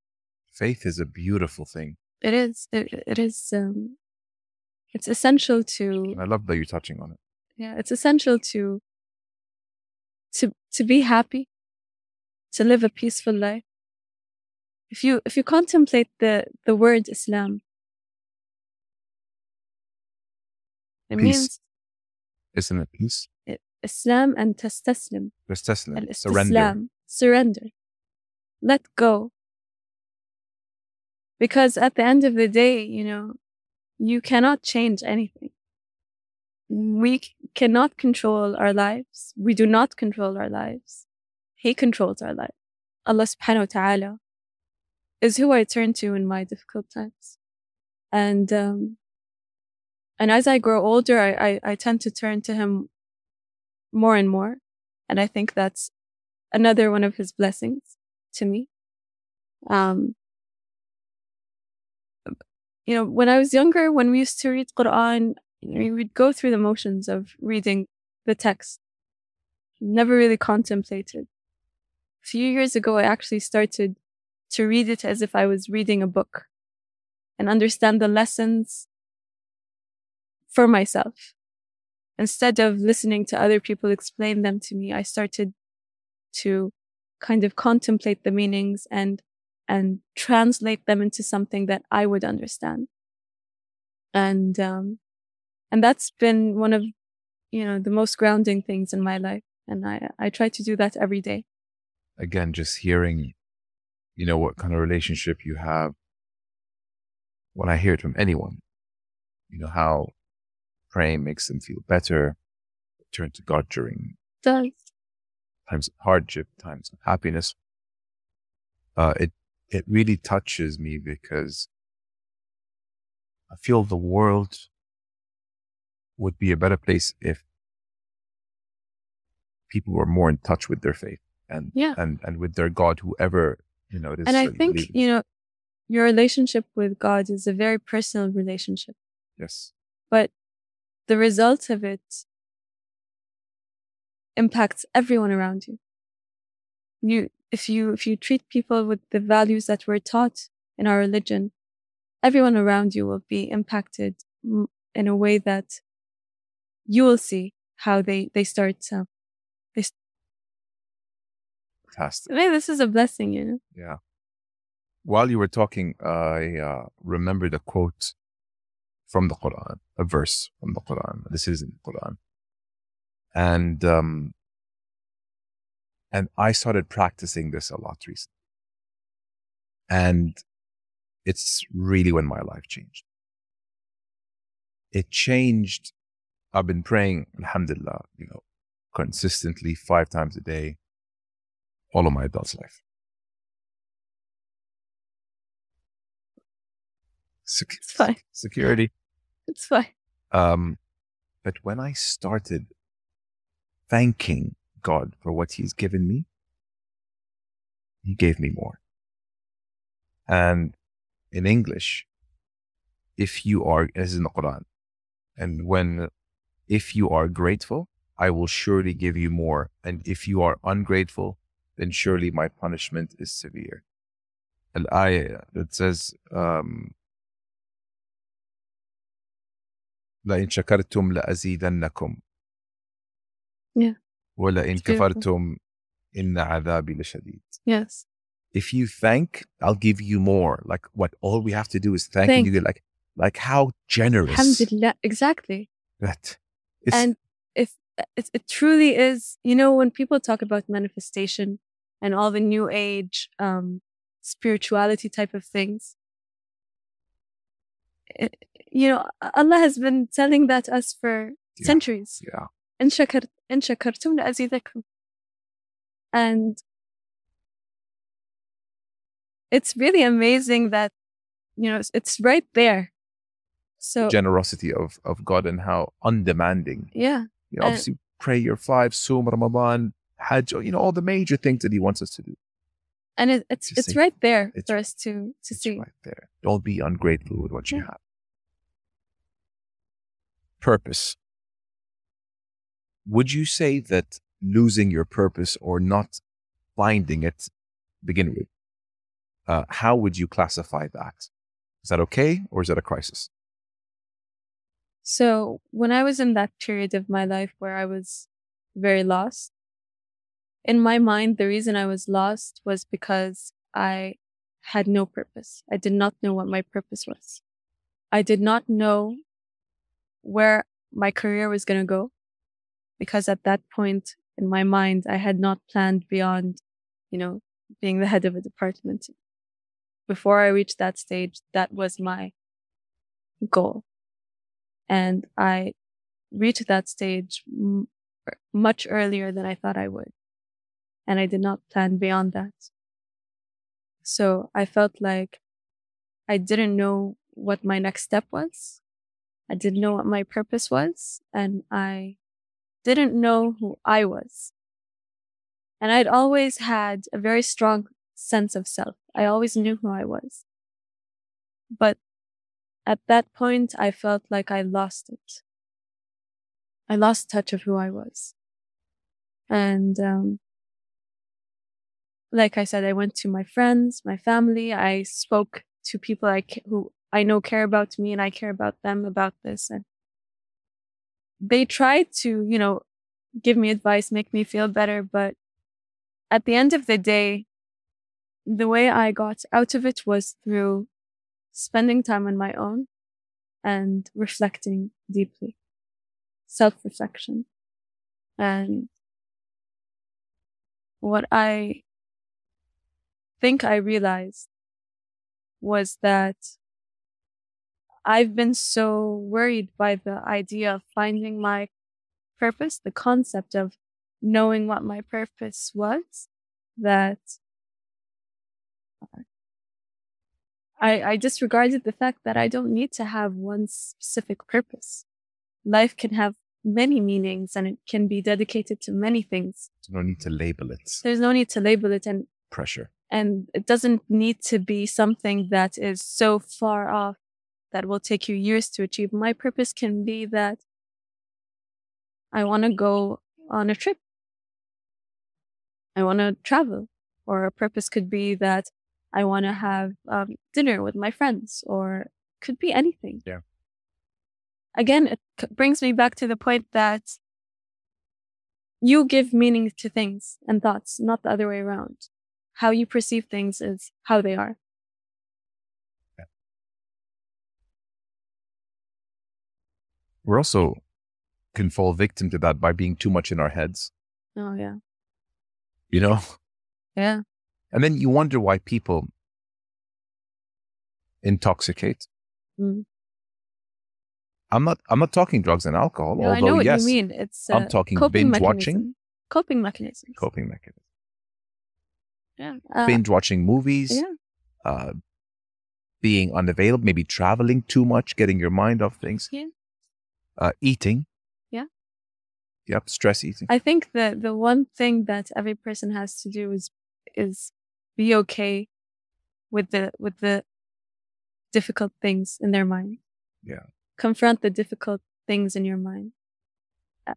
Faith is a beautiful thing. It is. It, it is. Um, it's essential to And I love that you're touching on it. yeah it's essential to to to be happy to live a peaceful life if you if you contemplate the the word islam it Peace. means Isn't it peace? islam and tastaslim Taslim, surrender. surrender let go because at the end of the day you know you cannot change anything we c- cannot control our lives we do not control our lives he controls our life allah subhanahu wa ta'ala is who I turn to in my difficult times. And, um, and as I grow older, I, I, I tend to turn to him more and more. And I think that's another one of his blessings to me. Um, you know, when I was younger, when we used to read Quran, we would go through the motions of reading the text. Never really contemplated. A few years ago, I actually started to read it as if I was reading a book and understand the lessons for myself. Instead of listening to other people explain them to me, I started to kind of contemplate the meanings and and translate them into something that I would understand. And um, and that's been one of you know the most grounding things in my life, and I I try to do that every day. Again, just hearing, you know, what kind of relationship you have. When I hear it from anyone, you know how praying makes them feel better, turn to God during does times of hardship, times of happiness. Uh, it it really touches me because I feel the world would be a better place if people were more in touch with their faith and yeah. and and with their God, whoever you know it is. And I think you know your relationship with God is a very personal relationship. Yes. But the result of it impacts everyone around you. You, if you, if you treat people with the values that we're taught in our religion, everyone around you will be impacted in a way that you will see how they, they start, uh, they, Fantastic. Maybe this is a blessing, you know? Yeah. While you were talking, I uh, remembered a quote from the Quran, a verse from the Quran. This is in the Quran and um, and I started practicing this a lot recently, and it's really when my life changed. It changed. I've been praying, Alhamdulillah, you know, consistently five times a day, all of my adult life. Sec- it's fine. Security. It's fine. Um, but when I started thanking God for what He's given me, He gave me more. And in English, if you are, as in the Quran, and when, if you are grateful, I will surely give you more. And if you are ungrateful, then surely my punishment is severe. Al ayah that says, um, لئن شكرتم لأزيدنكم yeah. وَلَئِن كَفَرْتُمْ إِنَّ عَذَابِي لَشَدِيدٌ. Yes. If you thank, I'll give you more. Like what all we have to do is thank, thank. and you get like like how generous. Alhamdulillah. Exactly. That. And if it, it truly is, you know, when people talk about manifestation and all the new age um, spirituality type of things, it, you know, Allah has been telling that us for yeah. centuries. Yeah. إن شكرت إن شكرتم لأزيدكم and it's really amazing that you know it's right there so generosity of of God and how undemanding yeah you know, obviously pray your five Sum Ramadan Hajj you know all the major things that he wants us to do and it, it's it's right there it's, for us to to see right there don't be ungrateful with what you yeah. have purpose would you say that losing your purpose or not finding it begin with uh, how would you classify that? Is that okay or is that a crisis? So when i was in that period of my life where i was very lost in my mind the reason i was lost was because i had no purpose. I did not know what my purpose was. I did not know where my career was going to go because at that point in my mind, I had not planned beyond, you know, being the head of a department. Before I reached that stage, that was my goal. And I reached that stage m- much earlier than I thought I would. And I did not plan beyond that. So I felt like I didn't know what my next step was. I didn't know what my purpose was, and I didn't know who I was. And I'd always had a very strong sense of self. I always knew who I was. But at that point, I felt like I lost it. I lost touch of who I was. And, um, like I said, I went to my friends, my family. I spoke to people I who I know care about me and I care about them about this. And they tried to, you know, give me advice, make me feel better. But at the end of the day, the way I got out of it was through spending time on my own and reflecting deeply, self reflection. And what I think I realized was that I've been so worried by the idea of finding my purpose, the concept of knowing what my purpose was, that I, I disregarded the fact that I don't need to have one specific purpose. Life can have many meanings and it can be dedicated to many things. There's no need to label it. There's no need to label it and Pressure. and it doesn't need to be something that is so far off that will take you years to achieve. My purpose can be that I want to go on a trip. I want to travel. Or a purpose could be that I want to have um, dinner with my friends, or could be anything. Yeah. Again, it c- brings me back to the point that you give meaning to things and thoughts, not the other way around. How you perceive things is how they are. We're also can fall victim to that by being too much in our heads, Oh, yeah. you know? Yeah. And then you wonder why people intoxicate. Mm. I'm not I'm not talking drugs and alcohol, No, I although know what yes, you mean. It's I'm uh, talking coping binge watching. mechanism. Coping mechanisms. coping mechanism. Yeah. Uh, Binge watching movies, yeah. uh, being unavailable, maybe traveling too much, getting your mind off things. Yeah. Uh, eating. Yeah. Yep, stress eating. I think that the one thing that every person has to do is is be okay with the with the difficult things in their mind. Yeah. Confront the difficult things in your mind. Uh,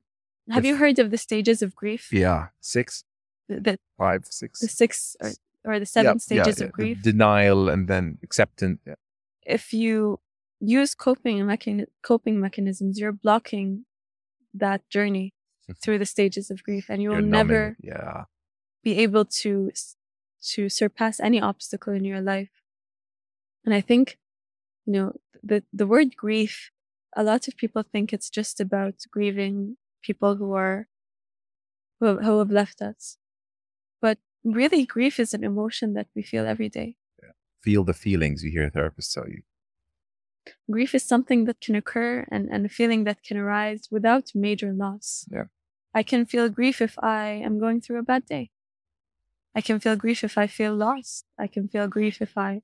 Have you heard of the stages of grief? yeah, six, The, the, five, six. the six or, or the seven Yep, stages yeah, of grief. denial and then acceptance. Yeah. if you use coping mechan- coping mechanisms, you're blocking that journey mm-hmm. through the stages of grief, and you will never. Yeah. be able to to surpass any obstacle in your life. And I think, you know, the the word grief, a lot of people think it's just about grieving people who are who have, who have left us, but really, grief is an emotion that we feel every day. Feel the feelings you hear therapists tell you. Grief is something that can occur and, and a feeling that can arise without major loss. Yeah. I can feel grief if I am going through a bad day. I can feel grief if I feel lost. I can feel grief if I,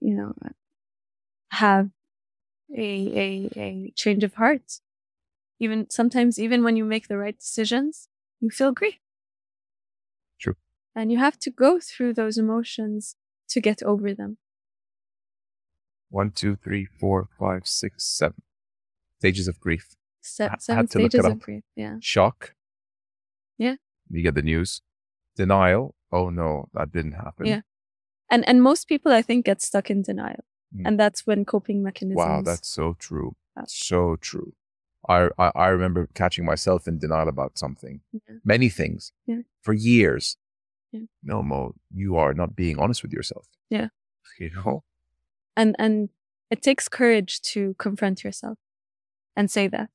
you know, have a, a, a change of heart. Even sometimes, even when you make the right decisions, you feel grief. True. And you have to go through those emotions to get over them. One, two, three, four, five, six, seven stages of grief. Se- seven to look it stages of grief. Yeah. Shock. Yeah. You get the news. Denial. Oh no, that didn't happen. Yeah. And and most people I think get stuck in denial. Mm. And that's when coping mechanisms Wow, that's so true. Uh, So true. I, I I remember catching myself in denial about something. Yeah. Many things. Yeah. For years. Yeah. No, Mo, you are not being honest with yourself. Yeah. *laughs* You know? And and it takes courage to confront yourself and say that.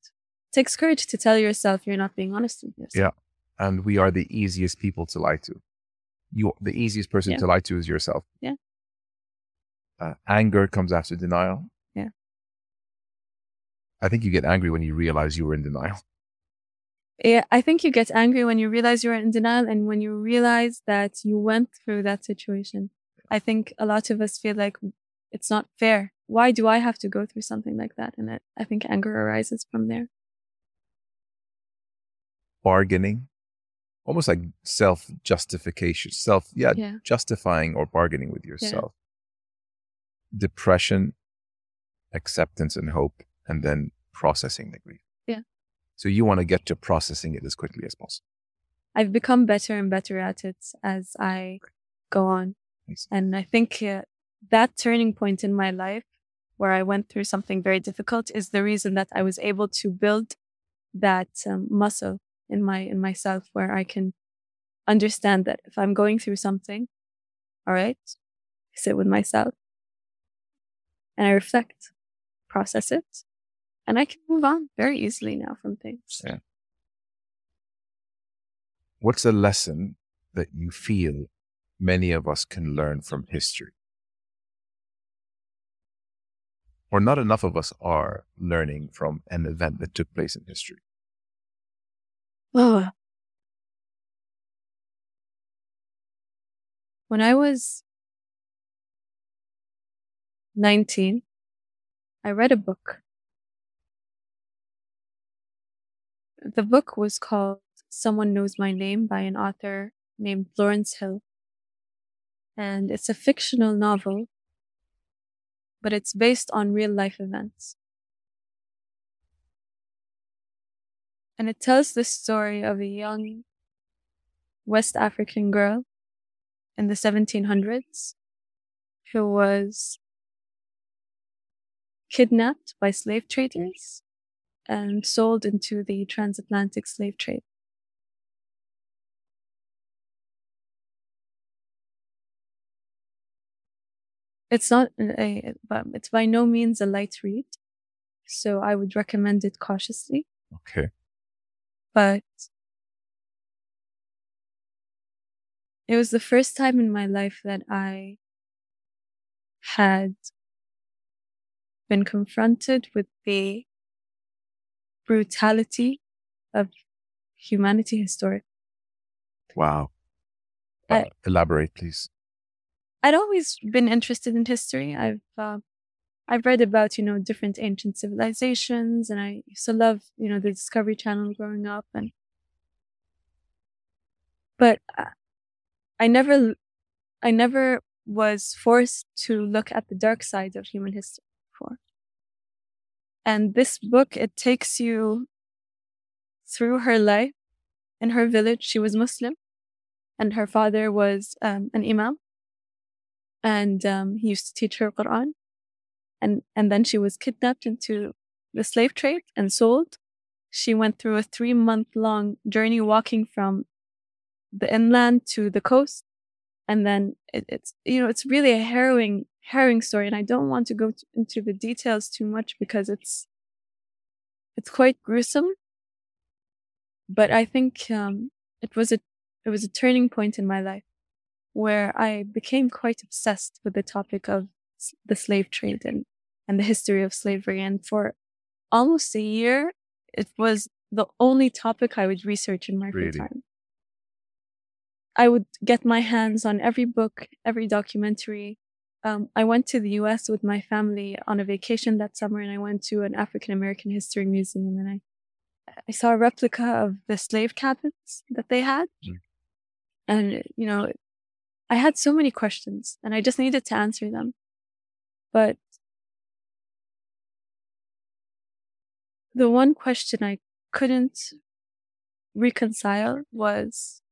It takes courage to tell yourself you're not being honest with yourself. Yeah. And we are the easiest people to lie to. You the easiest person Yeah. to lie to is yourself. Yeah. Uh, anger comes after denial. Yeah. I think you get angry when you realize you were in denial. Yeah, I think you get angry when you realize you're in denial and when you realize that you went through that situation. I think a lot of us feel like it's not fair. Why do I have to go through something like that? And it, I think anger arises from there. Bargaining, almost like self justification, self, yeah, Yeah. justifying or bargaining with yourself. Depression, acceptance and hope, and then processing the grief. Yeah. So you want to get to processing it as quickly as possible. I've become better and better at it as I go on. I. And I think uh, that turning point in my life where I went through something very difficult is the reason that I was able to build that um, muscle in my in myself where I can understand that if I'm going through something, all right, I sit with myself and I reflect, process it, and I can move on very easily now from things. Yeah. What's a lesson that you feel many of us can learn from history? Or not enough of us are learning from an event that took place in history. Oh. When I was 19, I read a book. The book was called Someone Knows My Name by an author named Lawrence Hill. And it's a fictional novel, but it's based on real life events. And it tells the story of a young West African girl in the 1700s who was kidnapped by slave traders and sold into the transatlantic slave trade. It's not a, but it's by no means a light read, so I would recommend it cautiously. Okay. But it was the first time in my life that I had been confronted with the brutality of humanity historic. Wow. I- Uh, elaborate, please. I'd always been interested in history. I've uh, I've read about you know different ancient civilizations, and I used to love you know the Discovery Channel growing up, and but uh, I never I never was forced to look at the dark side of human history before. And this book it takes you through her life. In her village, she was Muslim, and her father was um, an imam and um, he used to teach her Quran. And and then she was kidnapped into the slave trade and sold. She went through a three month long journey walking from the inland to the coast, and then it, it's you know it's really a harrowing harrowing story. And I don't want to go into the details too much because it's it's quite gruesome. But I think um, it was a it was a turning point in my life where I became quite obsessed with the topic of the slave trade and, and the history of slavery. And for almost a year, it was the only topic I would research in my Really? free time. I would get my hands on every book, every documentary. Um, I went to the US with my family on a vacation that summer and I went to an African American history museum and I, I saw a replica of the slave cabins that they had. Mm. And, you know, I had so many questions and I just needed to answer them. But the one question I couldn't reconcile was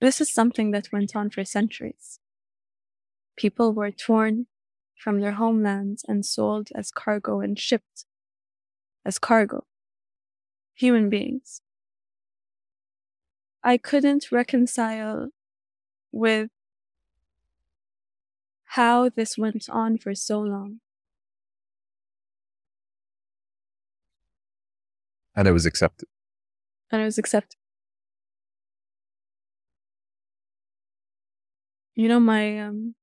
this is something that went on for centuries. People were torn from their homelands and sold as cargo and shipped as cargo. Human beings. I couldn't reconcile with how this went on for so long. And it was accepted. and it was accepted. You know, my um,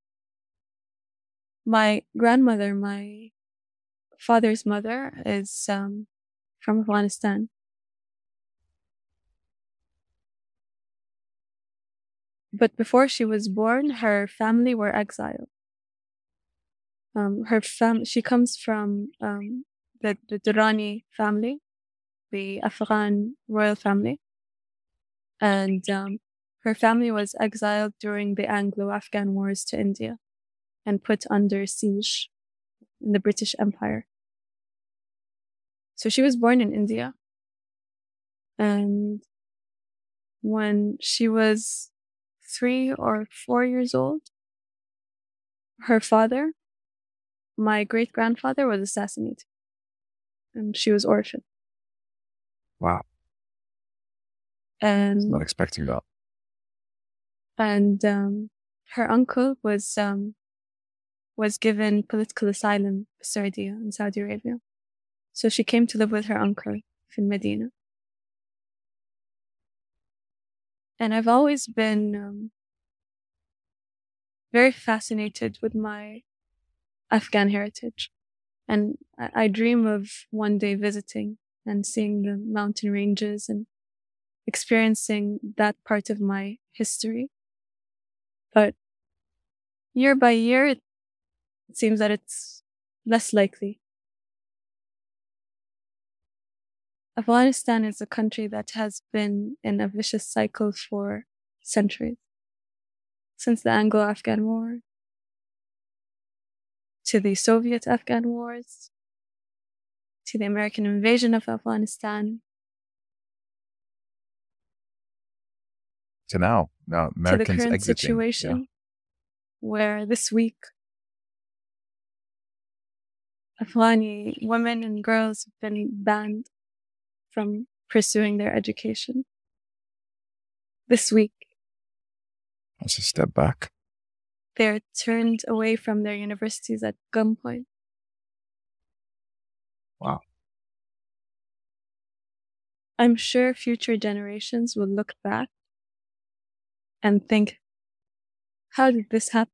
my grandmother, my father's mother, is um, from Afghanistan, but before she was born, her family were exiled. Um, her fam she comes from um, the, the Durrani family, the Afghan royal family. And um, her family was exiled during the Anglo Afghan wars to India and put under siege in the British Empire. So she was born in India. And when she was three or four years old, her father, my great grandfather, was assassinated. And she was orphaned. Wow. And Not expecting that. and um, her uncle was um, was given political asylum in Saudi in Saudi Arabia. So she came to live with her uncle in Medina. And I've always been um, very fascinated with my Afghan heritage. And I, I dream of one day visiting and seeing the mountain ranges and experiencing that part of my history. But year by year, it seems that it's less likely. Afghanistan is a country that has been in a vicious cycle for centuries. Since the Anglo Afghan War, to the Soviet Afghan wars, to the American invasion of Afghanistan, To now, now to the current exiting. situation where this week Afghani women and girls have been banned from pursuing their education. This week. That's a step back. they're turned away from their universities at gunpoint. Wow. I'm sure future generations will look back and think, how did this happen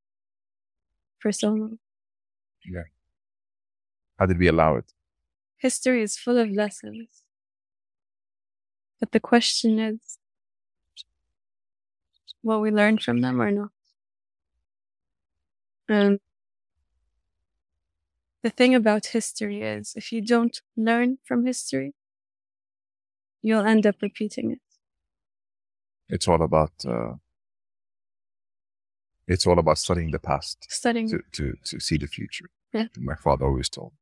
for so long? Yeah. How did we allow it? History is full of lessons. But the question is, what we learn from them or not? And the thing about history is, if you don't learn from history, you'll end up repeating it. It's all about. Uh, it's all about studying the past Studying to to to see the future. Yeah. My father always told.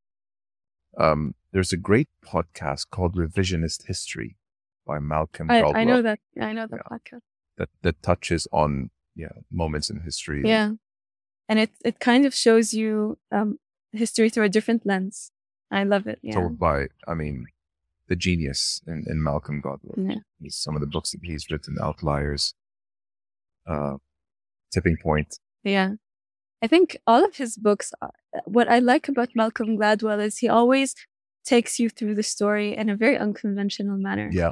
Um, there's a great podcast called Revisionist History by Malcolm I, Gladwell I know that. I know that Yeah. podcast. that that touches on yeah moments in history. Yeah. And it, it kind of shows you um, history through a different lens. I love it. Yeah. told by I mean the genius in, in Malcolm Gladwell. Yeah. Some of the books that he's written, Outliers, uh, Tipping Point. Yeah. I think all of his books, what I like about Malcolm Gladwell is he always takes you through the story in a very unconventional manner. Yeah,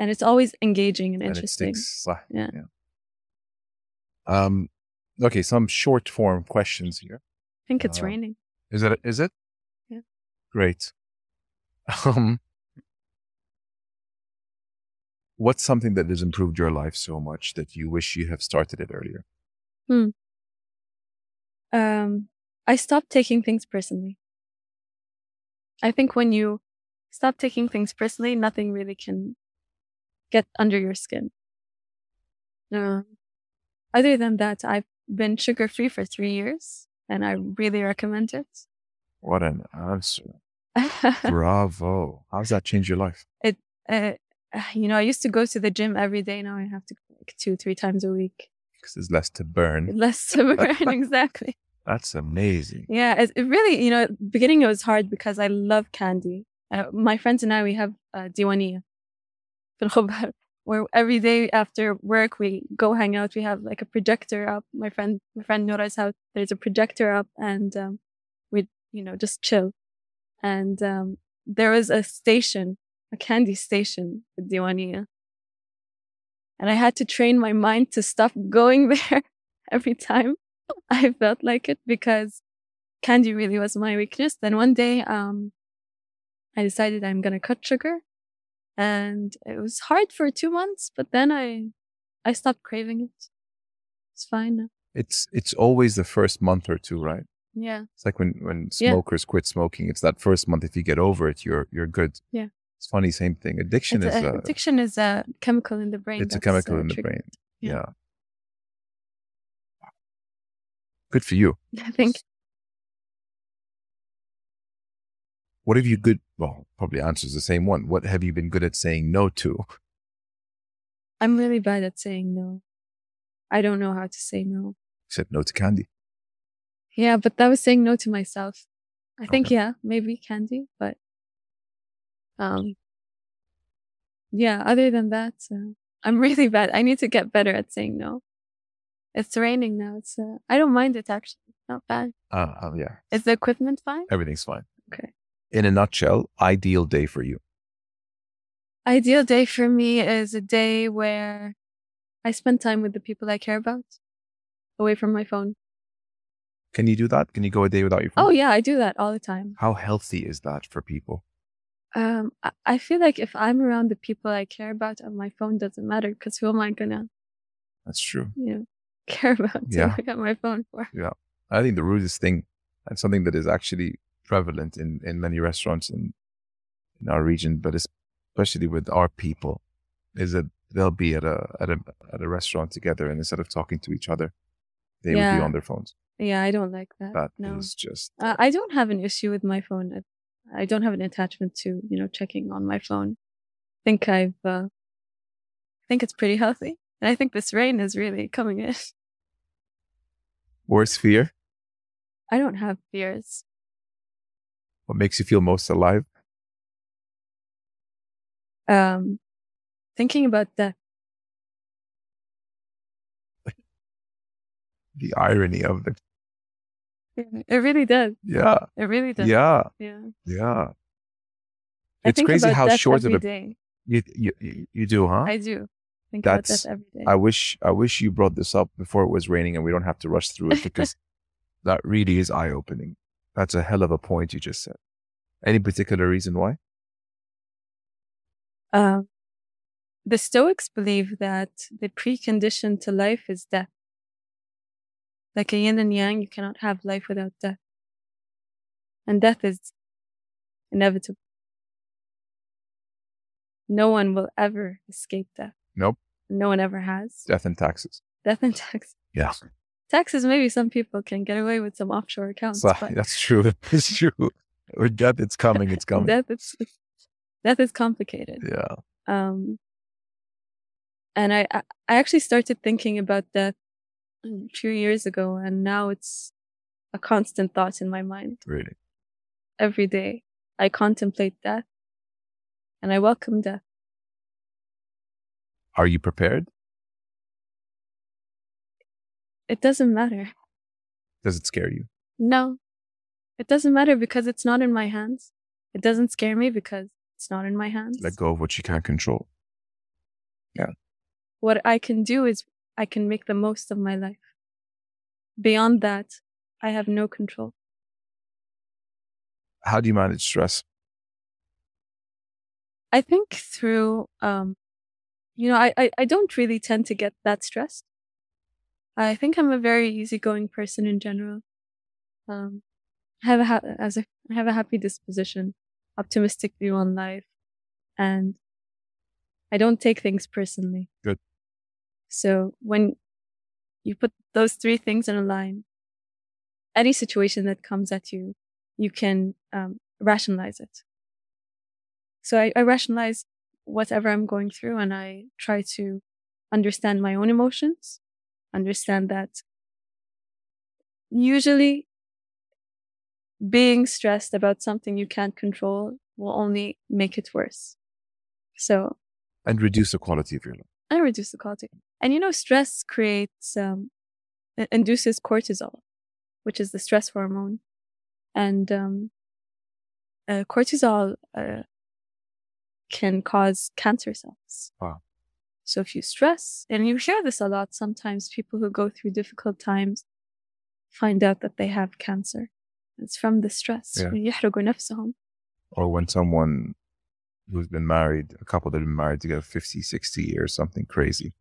And it's always engaging and and interesting. sticks. Ah, Yeah. Um. Okay, some short form questions here. I think it's Uh, raining. Is it? Is it? Yeah. Great. *laughs* Um. What's something that has improved your life so much that you wish you have started it earlier? Hmm. Um, I stopped taking things personally. I think when you stop taking things personally, nothing really can get under your skin. Um, other than that, I've been sugar free for three years and I really recommend it. What an answer. *laughs* Bravo. How's that changed your life? It, uh, *sighs* you know, I used to go to the gym every day. Now I have to like two, three times a week. Because there's less to burn. *laughs* Less to burn, *laughs* exactly. That's amazing. Yeah, it, it, really, you know, beginning it was hard because I love candy. Uh, my friends and I, we have uh, Diwania, *laughs* where every day after work we go hang out. We have like a projector up. My friend, my friend Nora's house, there's a projector up, and um, we, you know, just chill. And um, there was a station, a candy station with diwania, and I had to train my mind to stop *laughs* going there *laughs* every time I felt like it because candy really was my weakness. Then one day, um, I decided I'm gonna cut sugar, and it was hard for two months, but then I, I stopped craving it. It's fine now. It's it's always the first month or two, right? Yeah. It's like when when Yeah. smokers quit smoking. It's that first month. If you get over it, you're you're good. Yeah. It's funny. Same thing. Addiction It's is a, a, addiction is a chemical in the brain. it's a chemical uh, in the brain. Yeah. Yeah. Good for you. *laughs* I think What have you good? Well, probably answers the same one. What have you been good at saying no to? I'm really bad at saying no. I don't know how to say no. Except no to candy. Yeah, but that was saying no to myself. I think Okay. yeah, maybe candy, but um, yeah. Other than that, uh, I'm *laughs* really bad. I need to get better at saying no. It's raining now. It's uh, I don't mind it actually. Not bad. Uh, uh, yeah. Is the equipment fine? Everything's fine. Okay. In a nutshell, ideal day for you. Ideal day for me is a day where I spend time with the people I care about, away from my phone. Can you do that? Can you go a day without your phone? Oh yeah, I do that all the time. How healthy is that for people? Um, I, I feel like if I'm around the people I care about, uh, my phone doesn't matter because who am I gonna, That's true. you know, *laughs* care about Yeah. look at my phone for? I think the rudest thing and something that is actually prevalent in, in many restaurants in, in our region, but especially with our people, is that they'll be at a at a at a restaurant together and instead of talking to each other, they would be on their phones. Yeah, I don't like that. That is no, just uh, I don't have an issue with my phone. I, I don't have an attachment to you know checking on my phone. I think I've, uh, I think it's pretty healthy, and I think this rain is really coming in. worst fear. I don't have fears. What makes you feel most alive? Um, thinking about death. *laughs* The irony of it. It really does. Yeah, It really does. yeah, Yeah. yeah. I It's think crazy about how short of a day. you you you- do, huh? I do think That's- about death every day. I wish I wish you brought this up before it was raining and we don't have to rush through it *laughs* because that really is eye opening. That's a hell of a point you just said. Any particular reason why? Um, the Stoics believe that the precondition to life is death. Like a yin and yang, you cannot have life without death. And death is inevitable. No one will ever escape death. Nope. No one ever has. Death and taxes. Death and *laughs* tax. Yeah. Taxes, maybe some people can get away with some offshore accounts. So, but that's true. It's *laughs* true. With death, it's coming. It's *laughs* coming. death, is, *laughs* death is complicated. Yeah. Um, and I, I I actually started thinking about death *clears throat* a few years ago, and now it's a constant thought in my mind. Really. Every day, I contemplate death, and I welcome death. Are you prepared? It doesn't matter. Does it scare you? No, it doesn't matter because it's not in my hands. It doesn't scare me because it's not in my hands. Let go of what you can't control. Yeah. What I can do is I can make the most of my life. Beyond that, I have no control. How do you manage stress? I think through, um, you know, I, I, I don't really tend to get that stressed. I think I'm a very easygoing person in general. Um, I have a ha- as a I have a happy disposition, optimistic view on life, and I don't take things personally. Good. So when you put those three things in a line, any situation that comes at you, you can um, rationalize it. So I, I rationalize whatever I'm going through and I try to understand my own emotions, understand that usually being stressed about something you can't control will only make it worse. So And reduce the quality of your life. And reduce the quality. And you know, stress creates, um, induces cortisol, which is the stress hormone. And um, uh, cortisol uh, can cause cancer cells. Wow. So if you stress, and you hear this a lot, sometimes people who go through difficult times find out that they have cancer. It's from the stress. Yeah. Or when someone who's been married, a couple that have been married together 50, 60 years, something crazy.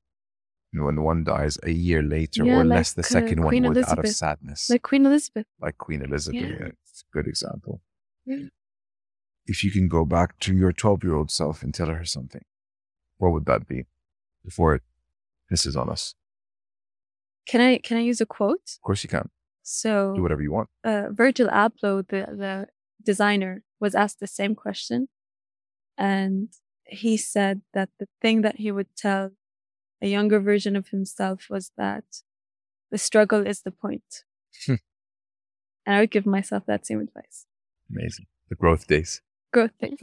And when one dies a year later yeah, or like, less, the uh, second one was Elizabeth. out of sadness. Like Queen Elizabeth. Like Queen Elizabeth. Yeah. Yeah, it's a good example. If you can go back to your 12 year old self and tell her something, what would that be? Before it pisses on us? Can I can I use a quote? Of course, you can So do whatever you want. uh, Virgil Abloh, the the designer, was asked the same question, and he said that the thing that he would tell a younger version of himself was that the struggle is the point. Hmm. and I would give myself that same advice. Amazing. The growth days. Growth things.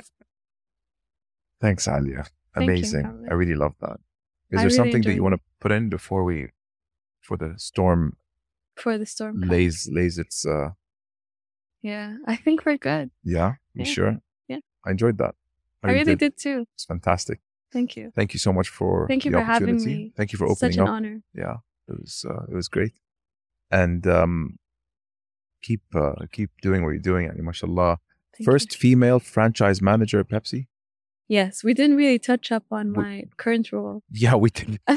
Thanks, Alya. Thank you, Amazing. I really love that. Is I there really something that you want to put in before we, for the storm For the storm. lays lays its? uh Yeah, I think we're good. Yeah, you Yeah. sure? Yeah. I enjoyed that. I really did too. It's fantastic. Thank you. Thank you so much for Thank you for having opportunity. me. Thank you for opening Such an up. honor. Yeah, it was uh, it was great, and um, keep uh, keep doing what you're doing. Yani, mashallah. Thank you. First female franchise manager at Pepsi. Yes, we didn't really touch up on We- my current role. Yeah, we did. *laughs*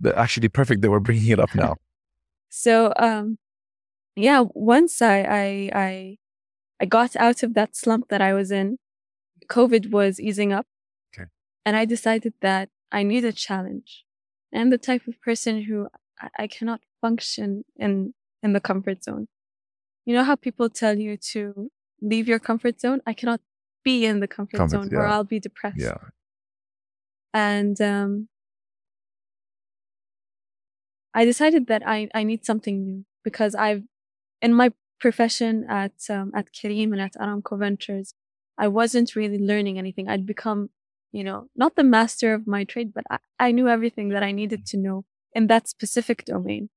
The- Actually, perfect that we're bringing it up now. *laughs* So, um, yeah, once I, I, I, I got out of that slump that I was in, COVID was easing up. Okay. And I decided that I need a challenge. I'm the type of person who I, I cannot function in, in the comfort zone. You know how people tell you to leave your comfort zone? I cannot be in the comfort, Comfort, zone or. I'll be depressed. Yeah, and um, I decided that I, I need something new because I've in my profession at um, at Careem and at Aramco Ventures, I wasn't really learning anything. I'd become, you know, not the master of my trade, but I, I knew everything that I needed to know in that specific domain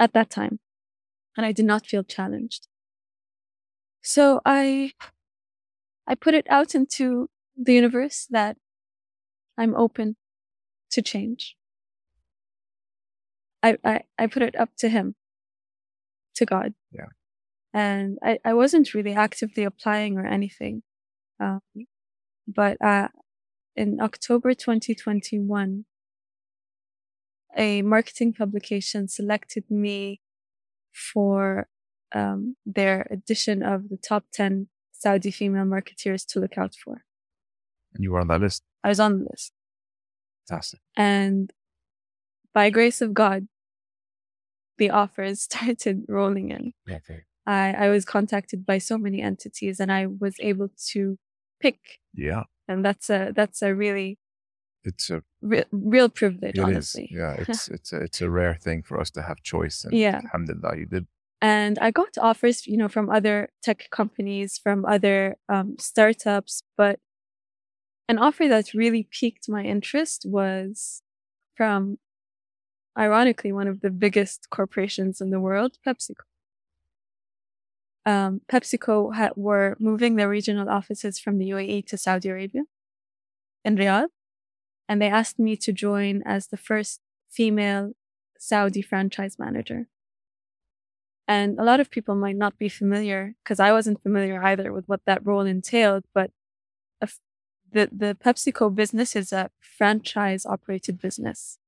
at that time, and I did not feel challenged. So I I put it out into the universe that I'm open to change. I, I, I put it up to him, to God. Yeah. And I, I wasn't really actively applying or anything. Um, but uh, in October 2021, a marketing publication selected me for um, their edition of the top 10 Saudi female marketeers to look out for. and you were on that list. I was on the list. Fantastic. And by grace of God, the offers *laughs* started rolling in. Okay. I, I was contacted by so many entities and I was able to pick. Yeah, And that's a, that's a really it's a re- real privilege, it is. honestly. Yeah, it's *laughs* it's a it's a rare thing for us to have choice. And Yeah. alhamdulillah, you did. And I got offers, you know, from other tech companies, from other um, startups, but an offer that really piqued my interest was from, ironically, one of the biggest corporations in the world, PepsiCo. Um, PepsiCo had, were moving their regional offices from the UAE to Saudi Arabia in Riyadh. And they asked me to join as the first female Saudi franchise manager. And a lot of people might not be familiar because I wasn't familiar either with what that role entailed. But the, the PepsiCo business is a franchise operated business.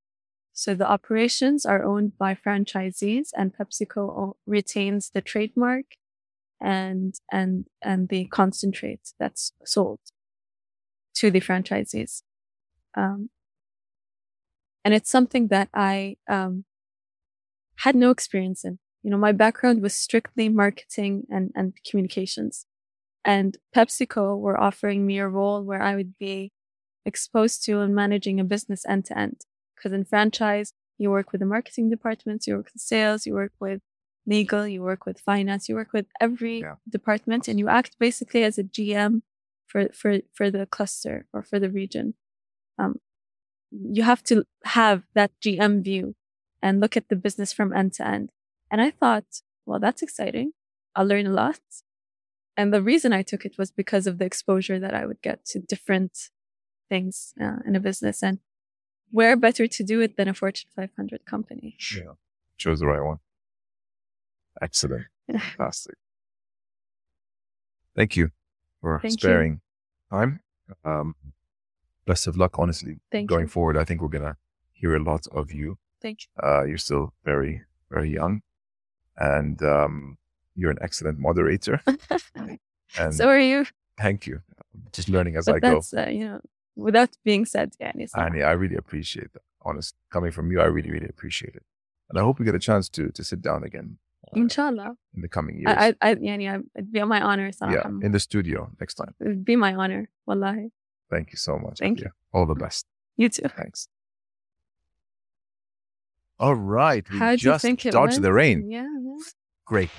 So the operations are owned by franchisees and PepsiCo o- retains the trademark and, and, and the concentrate that's sold to the franchisees. Um, and it's something that I, um, had no experience in you know, my background was strictly marketing and, and communications. And PepsiCo were offering me a role where I would be exposed to and managing a business end to end. Because in franchise, you work with the marketing departments, you work with sales, you work with legal, you work with finance, you work with every Yeah. department, and you act basically as a GM for for for the cluster or for the region. Um, you have to have that GM view and look at the business from end to end. And I thought, well, that's exciting. I'll learn a lot. And the reason I took it was because of the exposure that I would get to different things uh, in a business. And where better to do it than a Fortune 500 company? Yeah. Chose the right one. Excellent. *laughs* Fantastic. Thank you for Thank you. sparing time. Um, best of luck, honestly, Thank going you. forward. I think we're gonna hear a lot of you. Thank you. Uh, you're still very, very young, and um, you're an excellent moderator. *laughs* and so are you. Thank you. Just learning as but I go. Uh, you know, without being said, yeah. Annie, I really appreciate that. Honest, coming from you, I really, really appreciate it. And I hope we get a chance to to sit down again. Uh, Inshallah. In the coming years. I, I, yani, I, it'd be my honor. So yeah, in the studio next time. It'd be my honor. Wallahi. Thank you so much. Thank you. All the best. You too. Thanks. All right. We How just you think dodged the rain. Yeah. Great.